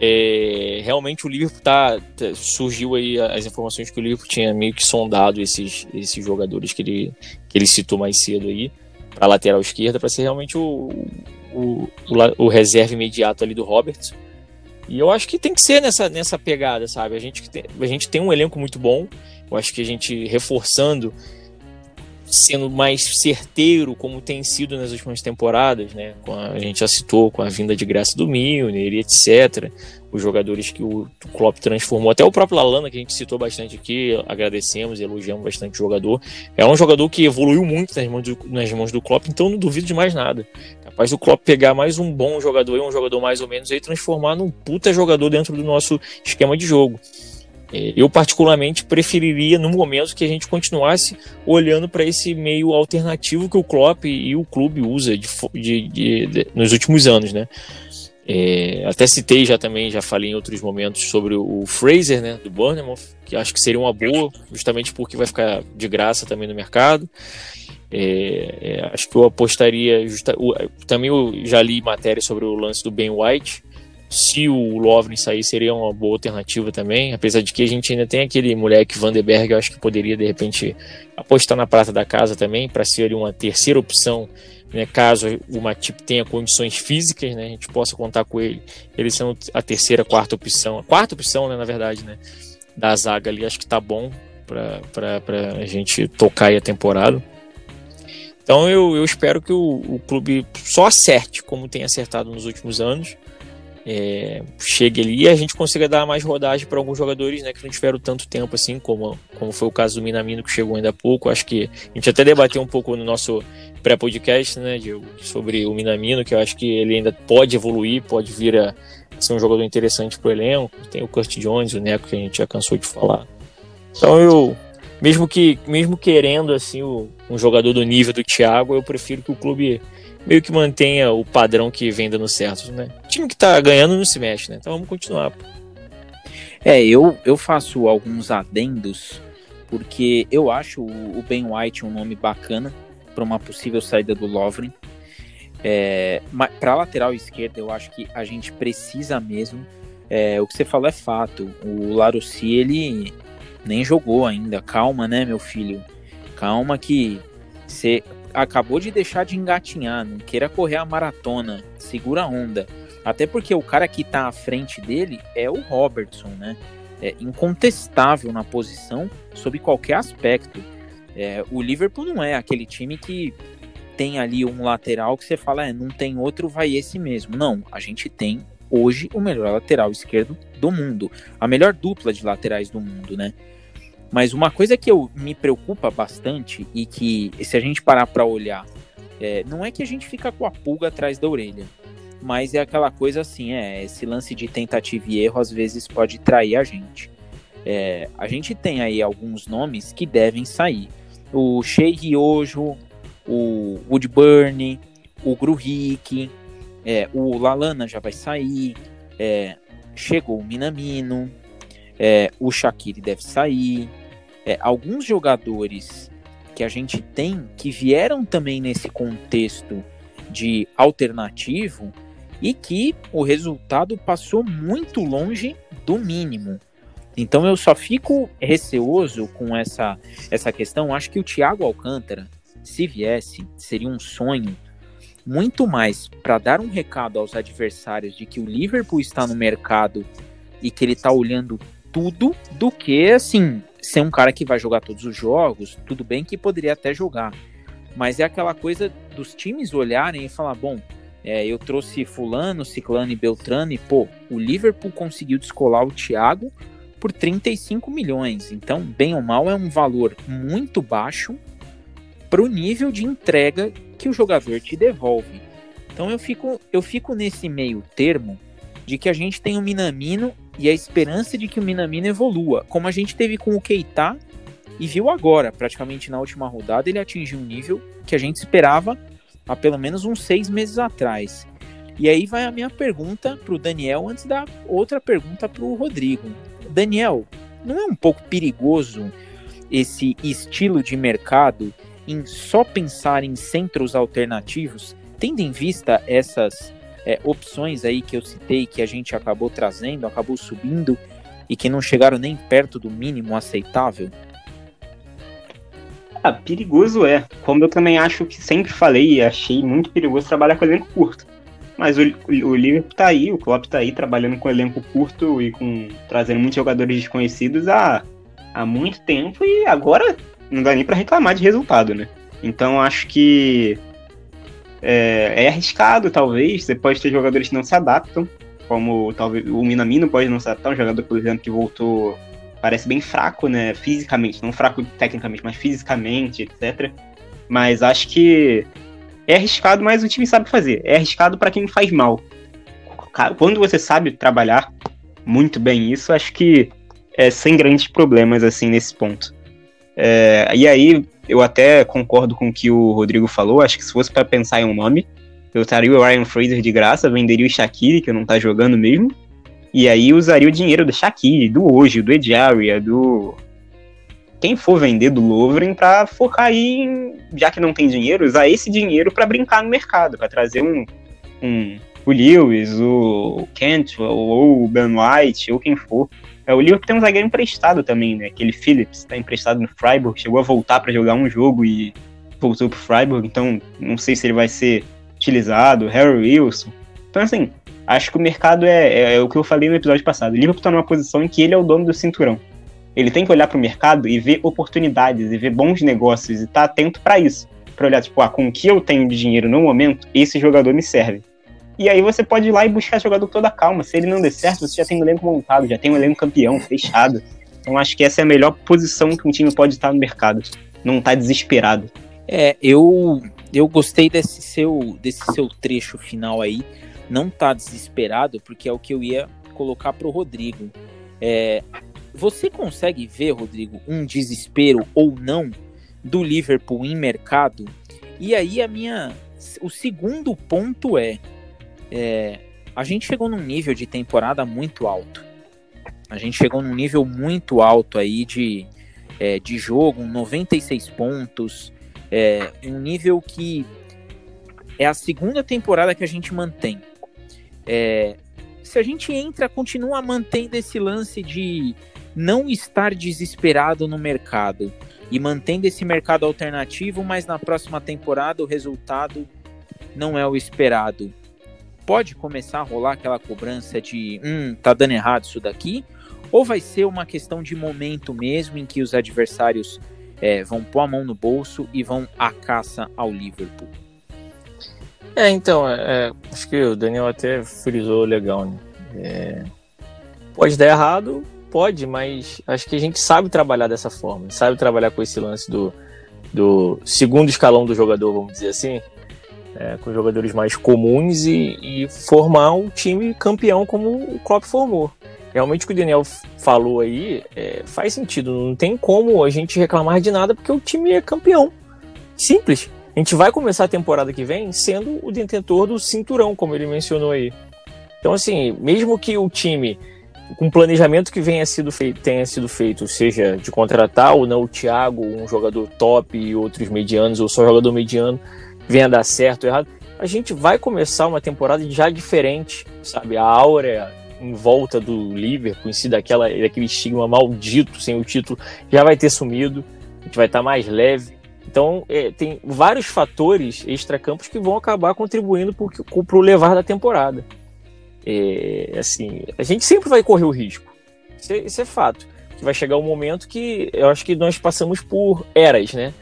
é, realmente o Liverpool tá, tá, surgiu aí as informações que o Liverpool tinha meio que sondado esses, esses jogadores que ele, que ele citou mais cedo aí para lateral esquerda para ser realmente o, o, o, o, reserva imediato ali do Roberts. E eu acho que tem que ser nessa, nessa pegada, sabe? A gente, a gente tem um elenco muito bom. Eu acho que a gente reforçando sendo mais certeiro, como tem sido nas últimas temporadas, né? A, a, gente já citou com a vinda de graça do Milner etc. Os jogadores que o, Klopp transformou, até o próprio Lalana, que a gente citou bastante aqui, agradecemos e elogiamos bastante o jogador. É um jogador que evoluiu muito nas mãos do, nas mãos do Klopp, então não duvido de mais nada. Capaz do Klopp pegar mais um bom jogador e um jogador mais ou menos e transformar num puta jogador dentro do nosso esquema de jogo. É, eu, particularmente, preferiria, no momento, que a gente continuasse olhando para esse meio alternativo que o Klopp e o clube usa de, de, de, nos últimos anos, né? É, até citei já também, já falei em outros momentos sobre o Fraser, né, do Bournemouth, que acho que seria uma boa, justamente porque vai ficar de graça também no mercado. É, é, acho que eu apostaria, justa, o, também eu já li matéria sobre o lance do Ben White, se o Lovren sair, seria uma boa alternativa também. Apesar de que a gente ainda tem aquele moleque Vanderberg, eu acho que poderia de repente apostar na prata da casa também, para ser uma terceira opção, né, caso o Matip tenha condições físicas, né, a gente possa contar com ele. Ele sendo a terceira, quarta opção, a quarta opção, né, na verdade, né, da zaga ali, acho que tá bom para a gente tocar aí a temporada. Então eu, eu espero que o, o clube só acerte como tem acertado nos últimos anos é, chegue ali e a gente consiga dar mais rodagem para alguns jogadores né, que não tiveram tanto tempo assim, como, como foi o caso do Minamino, que chegou ainda há pouco. Acho que a gente até debateu um pouco no nosso pré-podcast né, sobre o Minamino, que eu acho que ele ainda pode evoluir, pode vir a ser um jogador interessante para o elenco. Tem o Kurt Jones, o Neco, que a gente já cansou de falar. Então eu, mesmo que mesmo querendo assim um jogador do nível do Thiago, eu prefiro que o clube meio que mantenha o padrão que vem dando certo, né? O time que tá ganhando não se mexe, né? Então vamos continuar. É, eu, eu faço alguns adendos, porque eu acho o Ben White um nome bacana para uma possível saída do Lovren. É, para lateral esquerda, eu acho que a gente precisa mesmo. É, o que você falou é fato. O Larossi, ele nem jogou ainda. Calma, né, meu filho? Calma que você acabou de deixar de engatinhar, não queira correr a maratona, segura a onda. Até porque o cara que tá à frente dele é o Robertson, né? É incontestável na posição sob qualquer aspecto. É, o Liverpool não é aquele time que tem ali um lateral que você fala, é, não tem outro, vai esse mesmo. Não, a gente tem hoje o melhor lateral esquerdo do mundo, a melhor dupla de laterais do mundo, né? Mas uma coisa que eu me preocupa bastante e que, se a gente parar para olhar, é, não é que a gente fica com a pulga atrás da orelha, mas é aquela coisa assim, é, esse lance de tentativa e erro às vezes pode trair a gente. É, a gente tem aí alguns nomes que devem sair. O Shei Ryojo, o Woodburn, o Gruhik, é, o Lalana já vai sair, é, chegou o Minamino, é, o Shaqiri deve sair. É, alguns jogadores que a gente tem que vieram também nesse contexto de alternativo e que o resultado passou muito longe do mínimo. Então eu só fico receoso com essa, essa questão. Acho que o Thiago Alcântara, se viesse, seria um sonho muito mais para dar um recado aos adversários de que o Liverpool está no mercado e que ele está olhando tudo do que, assim, ser um cara que vai jogar todos os jogos. Tudo bem que poderia até jogar, mas é aquela coisa dos times olharem e falar: bom, é, eu trouxe Fulano, Ciclano e Beltrano, e pô, o Liverpool conseguiu descolar o Thiago por 35 milhões. Então, bem ou mal, é um valor muito baixo para o nível de entrega que o jogador te devolve. Então eu fico, eu fico nesse meio termo de que a gente tem o Minamino e a esperança de que o Minamino evolua, como a gente teve com o Keita e viu agora, praticamente na última rodada, ele atingiu um nível que a gente esperava há pelo menos uns seis meses atrás. E aí vai a minha pergunta para o Daniel antes da outra pergunta para o Rodrigo. Daniel, não é um pouco perigoso esse estilo de mercado em só pensar em centros alternativos, tendo em vista essas é, opções aí que eu citei que a gente acabou trazendo, acabou subindo e que não chegaram nem perto do mínimo aceitável? Ah, perigoso é. Como eu também acho que sempre falei e achei muito perigoso trabalhar com elenco curto. Mas o, o, Liverpool tá aí, o Klopp tá aí trabalhando com elenco curto e com trazendo muitos jogadores desconhecidos há, há muito tempo e agora não dá nem para reclamar de resultado, né? Então acho que é, é, arriscado, talvez. Você pode ter jogadores que não se adaptam, como talvez o Minamino pode não se adaptar, um jogador, por exemplo, que voltou, parece bem fraco, né? Fisicamente, não fraco tecnicamente, mas fisicamente, etc. Mas acho que é arriscado, mas o time sabe fazer. É arriscado para quem faz mal. Quando você sabe trabalhar muito bem isso, acho que é sem grandes problemas assim nesse ponto. É, e aí, eu até concordo com o que o Rodrigo falou. Acho que se fosse para pensar em um nome, eu estaria o Ryan Fraser de graça, venderia o Shaqiri, que não tá jogando mesmo. E aí usaria o dinheiro do Shaqiri, do Hoje, do Ediaria, do. Quem for vender do Lovren para focar aí, em, já que não tem dinheiro, usar esse dinheiro para brincar no mercado, para trazer um, um. O Lewis, o Cantwell, ou o Ben White, ou quem for, é, o Liverpool tem um zagueiro emprestado também, né? Aquele Phillips, tá emprestado no Freiburg, chegou a voltar para jogar um jogo e voltou pro Freiburg, então não sei se ele vai ser utilizado. Harry Wilson. Então, assim, acho que o mercado é, é, é o que eu falei no episódio passado. O Liverpool tá numa posição em que ele é o dono do cinturão. Ele tem que olhar para o mercado e ver oportunidades e ver bons negócios e tá atento para isso. Para olhar, tipo, ah, com o que eu tenho de dinheiro no momento, esse jogador me serve. E aí você pode ir lá e buscar jogador toda calma. Se ele não der certo, você já tem um elenco montado, já tem um elenco campeão, fechado. Então acho que essa é a melhor posição que um time pode estar no mercado. Não tá desesperado. É, eu eu gostei desse seu desse seu trecho final aí. Não tá desesperado, porque é o que eu ia colocar pro Rodrigo. É, você consegue ver, Rodrigo, um desespero ou não do Liverpool em mercado? E aí a minha o segundo ponto é é, a gente chegou num nível de temporada muito alto. A gente chegou num nível muito alto aí de, é, de jogo, 96 pontos, é, um nível que é a segunda temporada que a gente mantém. É, se a gente entra, continua mantendo esse lance de não estar desesperado no mercado e mantendo esse mercado alternativo, mas na próxima temporada o resultado não é o esperado pode começar a rolar aquela cobrança de hum, tá dando errado isso daqui? Ou vai ser uma questão de momento mesmo em que os adversários é, vão pôr a mão no bolso e vão à caça ao Liverpool? É, então, é, é acho que o Daniel até frisou legal, né? É, pode dar errado, pode, mas acho que a gente sabe trabalhar dessa forma, sabe trabalhar com esse lance do, do segundo escalão do jogador, vamos dizer assim é, com jogadores mais comuns e, e, formar um time campeão como o Klopp formou. Realmente o que o Daniel falou aí é, faz sentido. Não tem como a gente reclamar de nada porque o time é campeão. Simples. A gente vai começar a temporada que vem sendo o detentor do cinturão, como ele mencionou aí. Então, assim, mesmo que o time, com o planejamento que venha sido feito, tenha sido feito, seja de contratar ou não o Thiago, um jogador top e outros medianos, ou só jogador mediano, venha dar certo ou errado, a gente vai começar uma temporada já diferente, sabe? A áurea em volta do Liverpool, em si daquela, daquele estigma maldito sem o título, já vai ter sumido, a gente vai estar mais leve. Então, é, tem vários fatores extracampos que vão acabar contribuindo para o levar da temporada. É, assim, a gente sempre vai correr o risco. Isso é, isso é fato. Vai chegar um momento que eu acho que nós passamos por eras, né?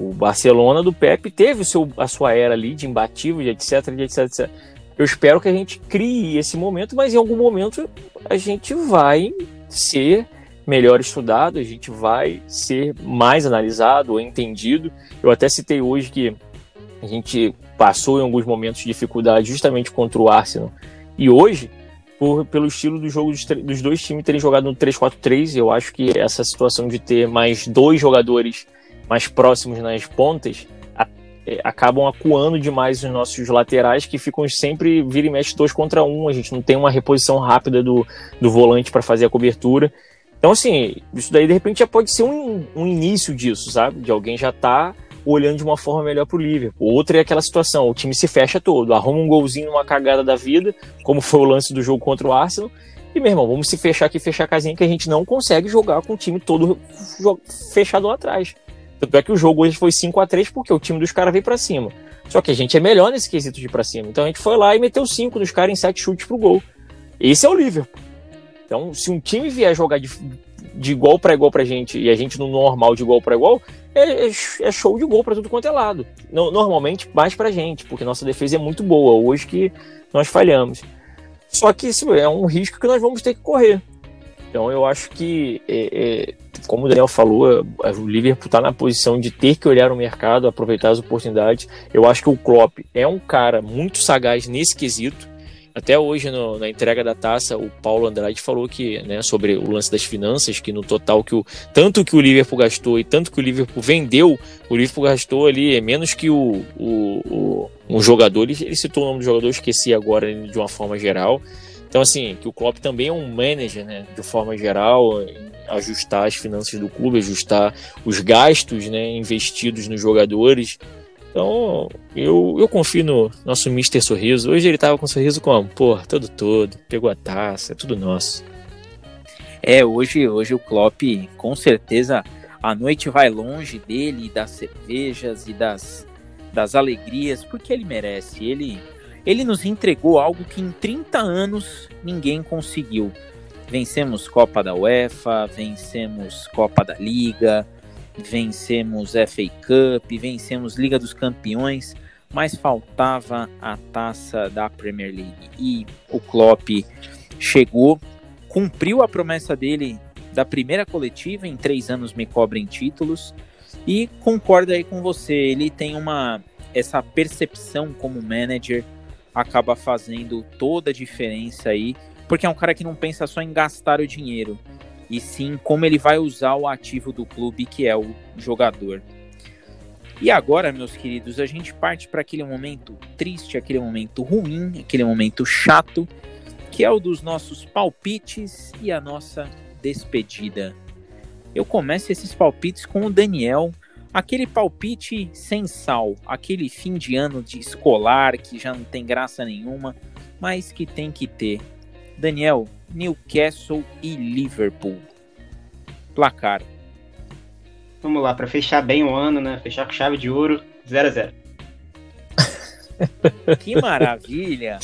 O Barcelona do Pepe teve seu, a sua era ali de imbatível, de etc, de etc, etc. Eu espero que a gente crie esse momento, mas em algum momento a gente vai ser melhor estudado, a gente vai ser mais analisado entendido. Eu até citei hoje que a gente passou em alguns momentos de dificuldade justamente contra o Arsenal. E hoje, por, pelo estilo do jogo dos, dos dois times terem jogado no 3-4-3, eu acho que essa situação de ter mais dois jogadores mais próximos nas pontas, a, é, acabam acuando demais os nossos laterais, que ficam sempre vira e mexe dois contra um. A gente não tem uma reposição rápida do, do volante para fazer a cobertura. Então, assim, isso daí de repente já pode ser um, um início disso, sabe? De alguém já tá olhando de uma forma melhor pro Liverpool. Outra é aquela situação, o time se fecha todo, arruma um golzinho numa cagada da vida, como foi o lance do jogo contra o Arsenal, e, meu irmão, vamos se fechar aqui, fechar a casinha, que a gente não consegue jogar com o time todo fechado lá atrás. Tanto é que o jogo hoje foi 5 a 3 porque o time dos caras veio para cima. Só que a gente é melhor nesse quesito de ir pra cima. Então a gente foi lá e meteu 5 nos caras em 7 chutes pro gol. Esse é o Liverpool. Então, se um time vier jogar de, de igual para igual pra gente e a gente no normal de igual para igual, é, é, é, show de gol para tudo quanto é lado. Normalmente mais pra gente, porque nossa defesa é muito boa. Hoje que nós falhamos. Só que isso é um risco que nós vamos ter que correr. Então eu acho que, é, é, como o Daniel falou, é, o Liverpool está na posição de ter que olhar o mercado, aproveitar as oportunidades. Eu acho que o Klopp é um cara muito sagaz nesse quesito. Até hoje, no, na entrega da taça, o Paulo Andrade falou que, né, sobre o lance das finanças, que no total, que o, tanto que o Liverpool gastou e tanto que o Liverpool vendeu, o Liverpool gastou ali menos que o, o, o um jogador. Ele, ele citou o nome do jogador, esqueci agora de uma forma geral. Então, assim, que o Klopp também é um manager, né, de forma geral, ajustar as finanças do clube, ajustar os gastos, né, investidos nos jogadores. Então, eu, eu confio no nosso Mr. Sorriso. Hoje ele tava com um sorriso como? Pô, todo todo, pegou a taça, é tudo nosso. É, hoje, hoje o Klopp, com certeza, a noite vai longe dele, das cervejas e das, das alegrias, porque ele merece. Ele, ele nos entregou algo que em 30 anos ninguém conseguiu. Vencemos Copa da UEFA, vencemos Copa da Liga, vencemos FA Cup, vencemos Liga dos Campeões, mas faltava a taça da Premier League. E o Klopp chegou, cumpriu a promessa dele da primeira coletiva, em três anos me cobrem títulos, e concordo aí com você, ele tem uma essa percepção como manager acaba fazendo toda a diferença aí, porque é um cara que não pensa só em gastar o dinheiro, e sim como ele vai usar o ativo do clube, que é o jogador. E agora, meus queridos, a gente parte para aquele momento triste, aquele momento ruim, aquele momento chato, que é o dos nossos palpites e a nossa despedida. Eu começo esses palpites com o Daniel, aquele palpite sem sal, aquele fim de ano de escolar que já não tem graça nenhuma, mas que tem que ter. Daniel, Newcastle e Liverpool. Placar. Vamos lá, para fechar bem o ano, né? Fechar com chave de ouro, 0 a 0 Que maravilha!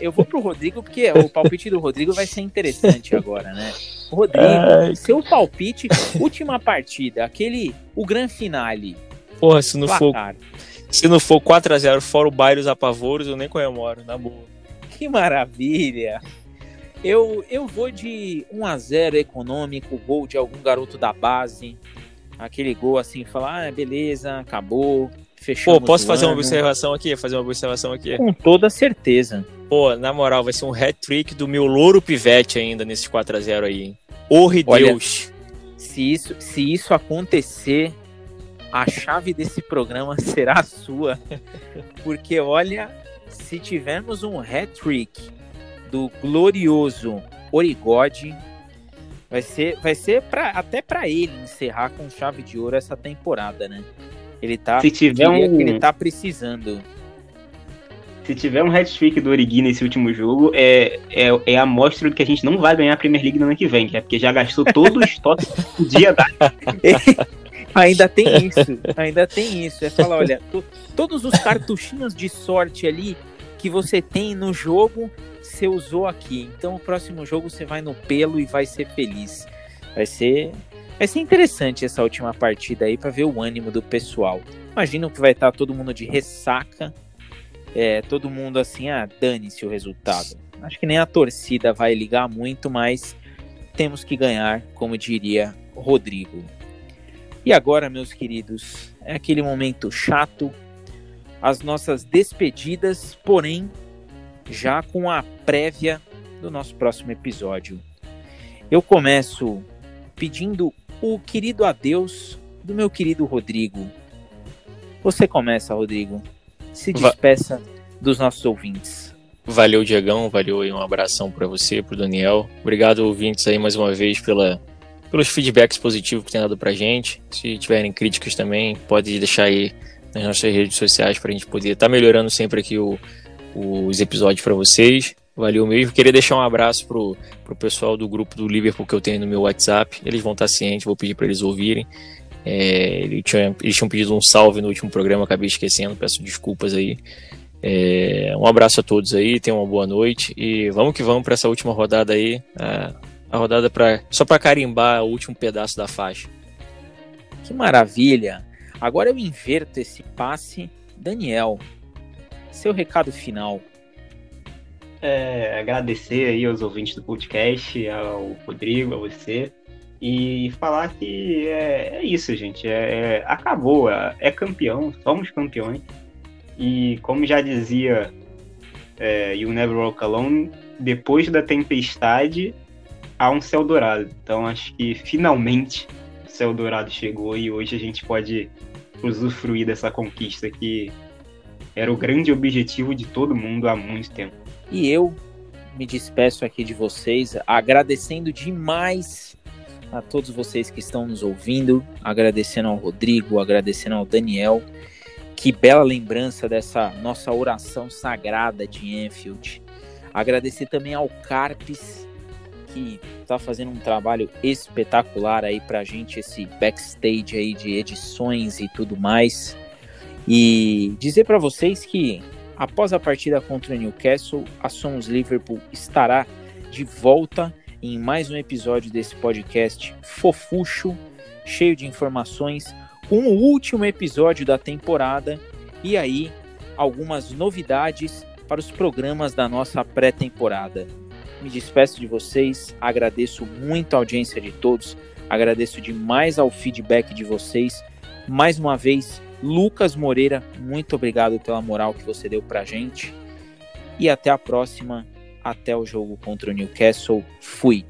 Eu vou pro Rodrigo porque o palpite do Rodrigo vai ser interessante agora, né? Rodrigo, Ai, seu palpite, última partida, aquele, o grande finale. Porra, se não placar. for se não for 4 a 0 fora o Bairros apavoros, eu nem comemoro, na boa. Que maravilha! Eu, eu vou de 1 a 0 econômico, gol de algum garoto da base. Aquele gol assim, falar, ah, beleza, acabou, fechou. Pô, posso fazer ano. uma observação aqui? Fazer uma observação aqui? Com toda certeza. Pô, na moral, vai ser um hat-trick do meu louro pivete ainda nesses 4 a 0 aí, hein? Orre Deus! Se isso, se isso acontecer, a chave desse programa será sua. Porque, olha, se tivermos um hat-trick do glorioso Origode. Vai ser, vai ser pra, até para ele encerrar com chave de ouro essa temporada, né? Ele tá, Se tiver um... ele tá precisando. Se tiver um hat-trick do Origi nesse último jogo, é, é, é a mostra do que a gente não vai ganhar a Premier League no ano que vem, é porque já gastou todo o estoque que podia dar. ainda tem isso, ainda tem isso. É falar, olha, todos os cartuchinhos de sorte ali que você tem no jogo, você usou aqui. Então o próximo jogo você vai no pelo e vai ser feliz. Vai ser vai ser interessante essa última partida aí para ver o ânimo do pessoal. Imagino que vai estar todo mundo de ressaca. É, todo mundo assim, ah, dane-se o resultado. Acho que nem a torcida vai ligar muito, mas temos que ganhar, como diria Rodrigo. E agora, meus queridos, é aquele momento chato, as nossas despedidas, porém já com a prévia do nosso próximo episódio. Eu começo pedindo o querido adeus do meu querido Rodrigo. Você começa, Rodrigo. Se despeça Va dos nossos ouvintes. Valeu, Diegão. Valeu aí um abração para você, para o Daniel. Obrigado, ouvintes, aí mais uma vez pela, pelos feedbacks positivos que tem dado pra gente. Se tiverem críticas também, pode deixar aí nas nossas redes sociais para a gente poder estar tá melhorando sempre aqui o, os episódios para vocês. Valeu mesmo. Queria deixar um abraço pro, pro pessoal do grupo do Liverpool que eu tenho no meu WhatsApp. Eles vão estar cientes, vou pedir para eles ouvirem. É, eles, tinham, eles tinham pedido um salve no último programa, acabei esquecendo, peço desculpas aí. É, um abraço a todos aí, tenham uma boa noite e vamos que vamos para essa última rodada aí, a, A rodada pra, só para carimbar o último pedaço da faixa. Que maravilha! Agora eu inverto esse passe. Daniel, seu recado final. É, agradecer aí aos ouvintes do podcast, ao Rodrigo, a você, e falar que é, é isso, gente. É, é acabou, é, é, campeão, somos campeões. E como já dizia é, You Never Walk Alone, depois da tempestade há um céu dourado. Então acho que finalmente o céu dourado chegou e hoje a gente pode usufruir dessa conquista que era o grande objetivo de todo mundo há muito tempo. E eu me despeço aqui de vocês, agradecendo demais a todos vocês que estão nos ouvindo, agradecendo ao Rodrigo, agradecendo ao Daniel. Que bela lembrança dessa nossa oração sagrada de Enfield. Agradecer também ao Carpes, que está fazendo um trabalho espetacular aí pra gente, esse backstage aí de edições e tudo mais. E dizer para vocês que após a partida contra o Newcastle, a Sons Liverpool estará de volta em mais um episódio desse podcast fofucho, cheio de informações, com o último episódio da temporada e aí algumas novidades para os programas da nossa pré-temporada. Me despeço de vocês, agradeço muito a audiência de todos, agradeço demais ao feedback de vocês. Mais uma vez, Lucas Moreira, muito obrigado pela moral que você deu pra gente. E até a próxima. Até o jogo contra o Newcastle. Fui.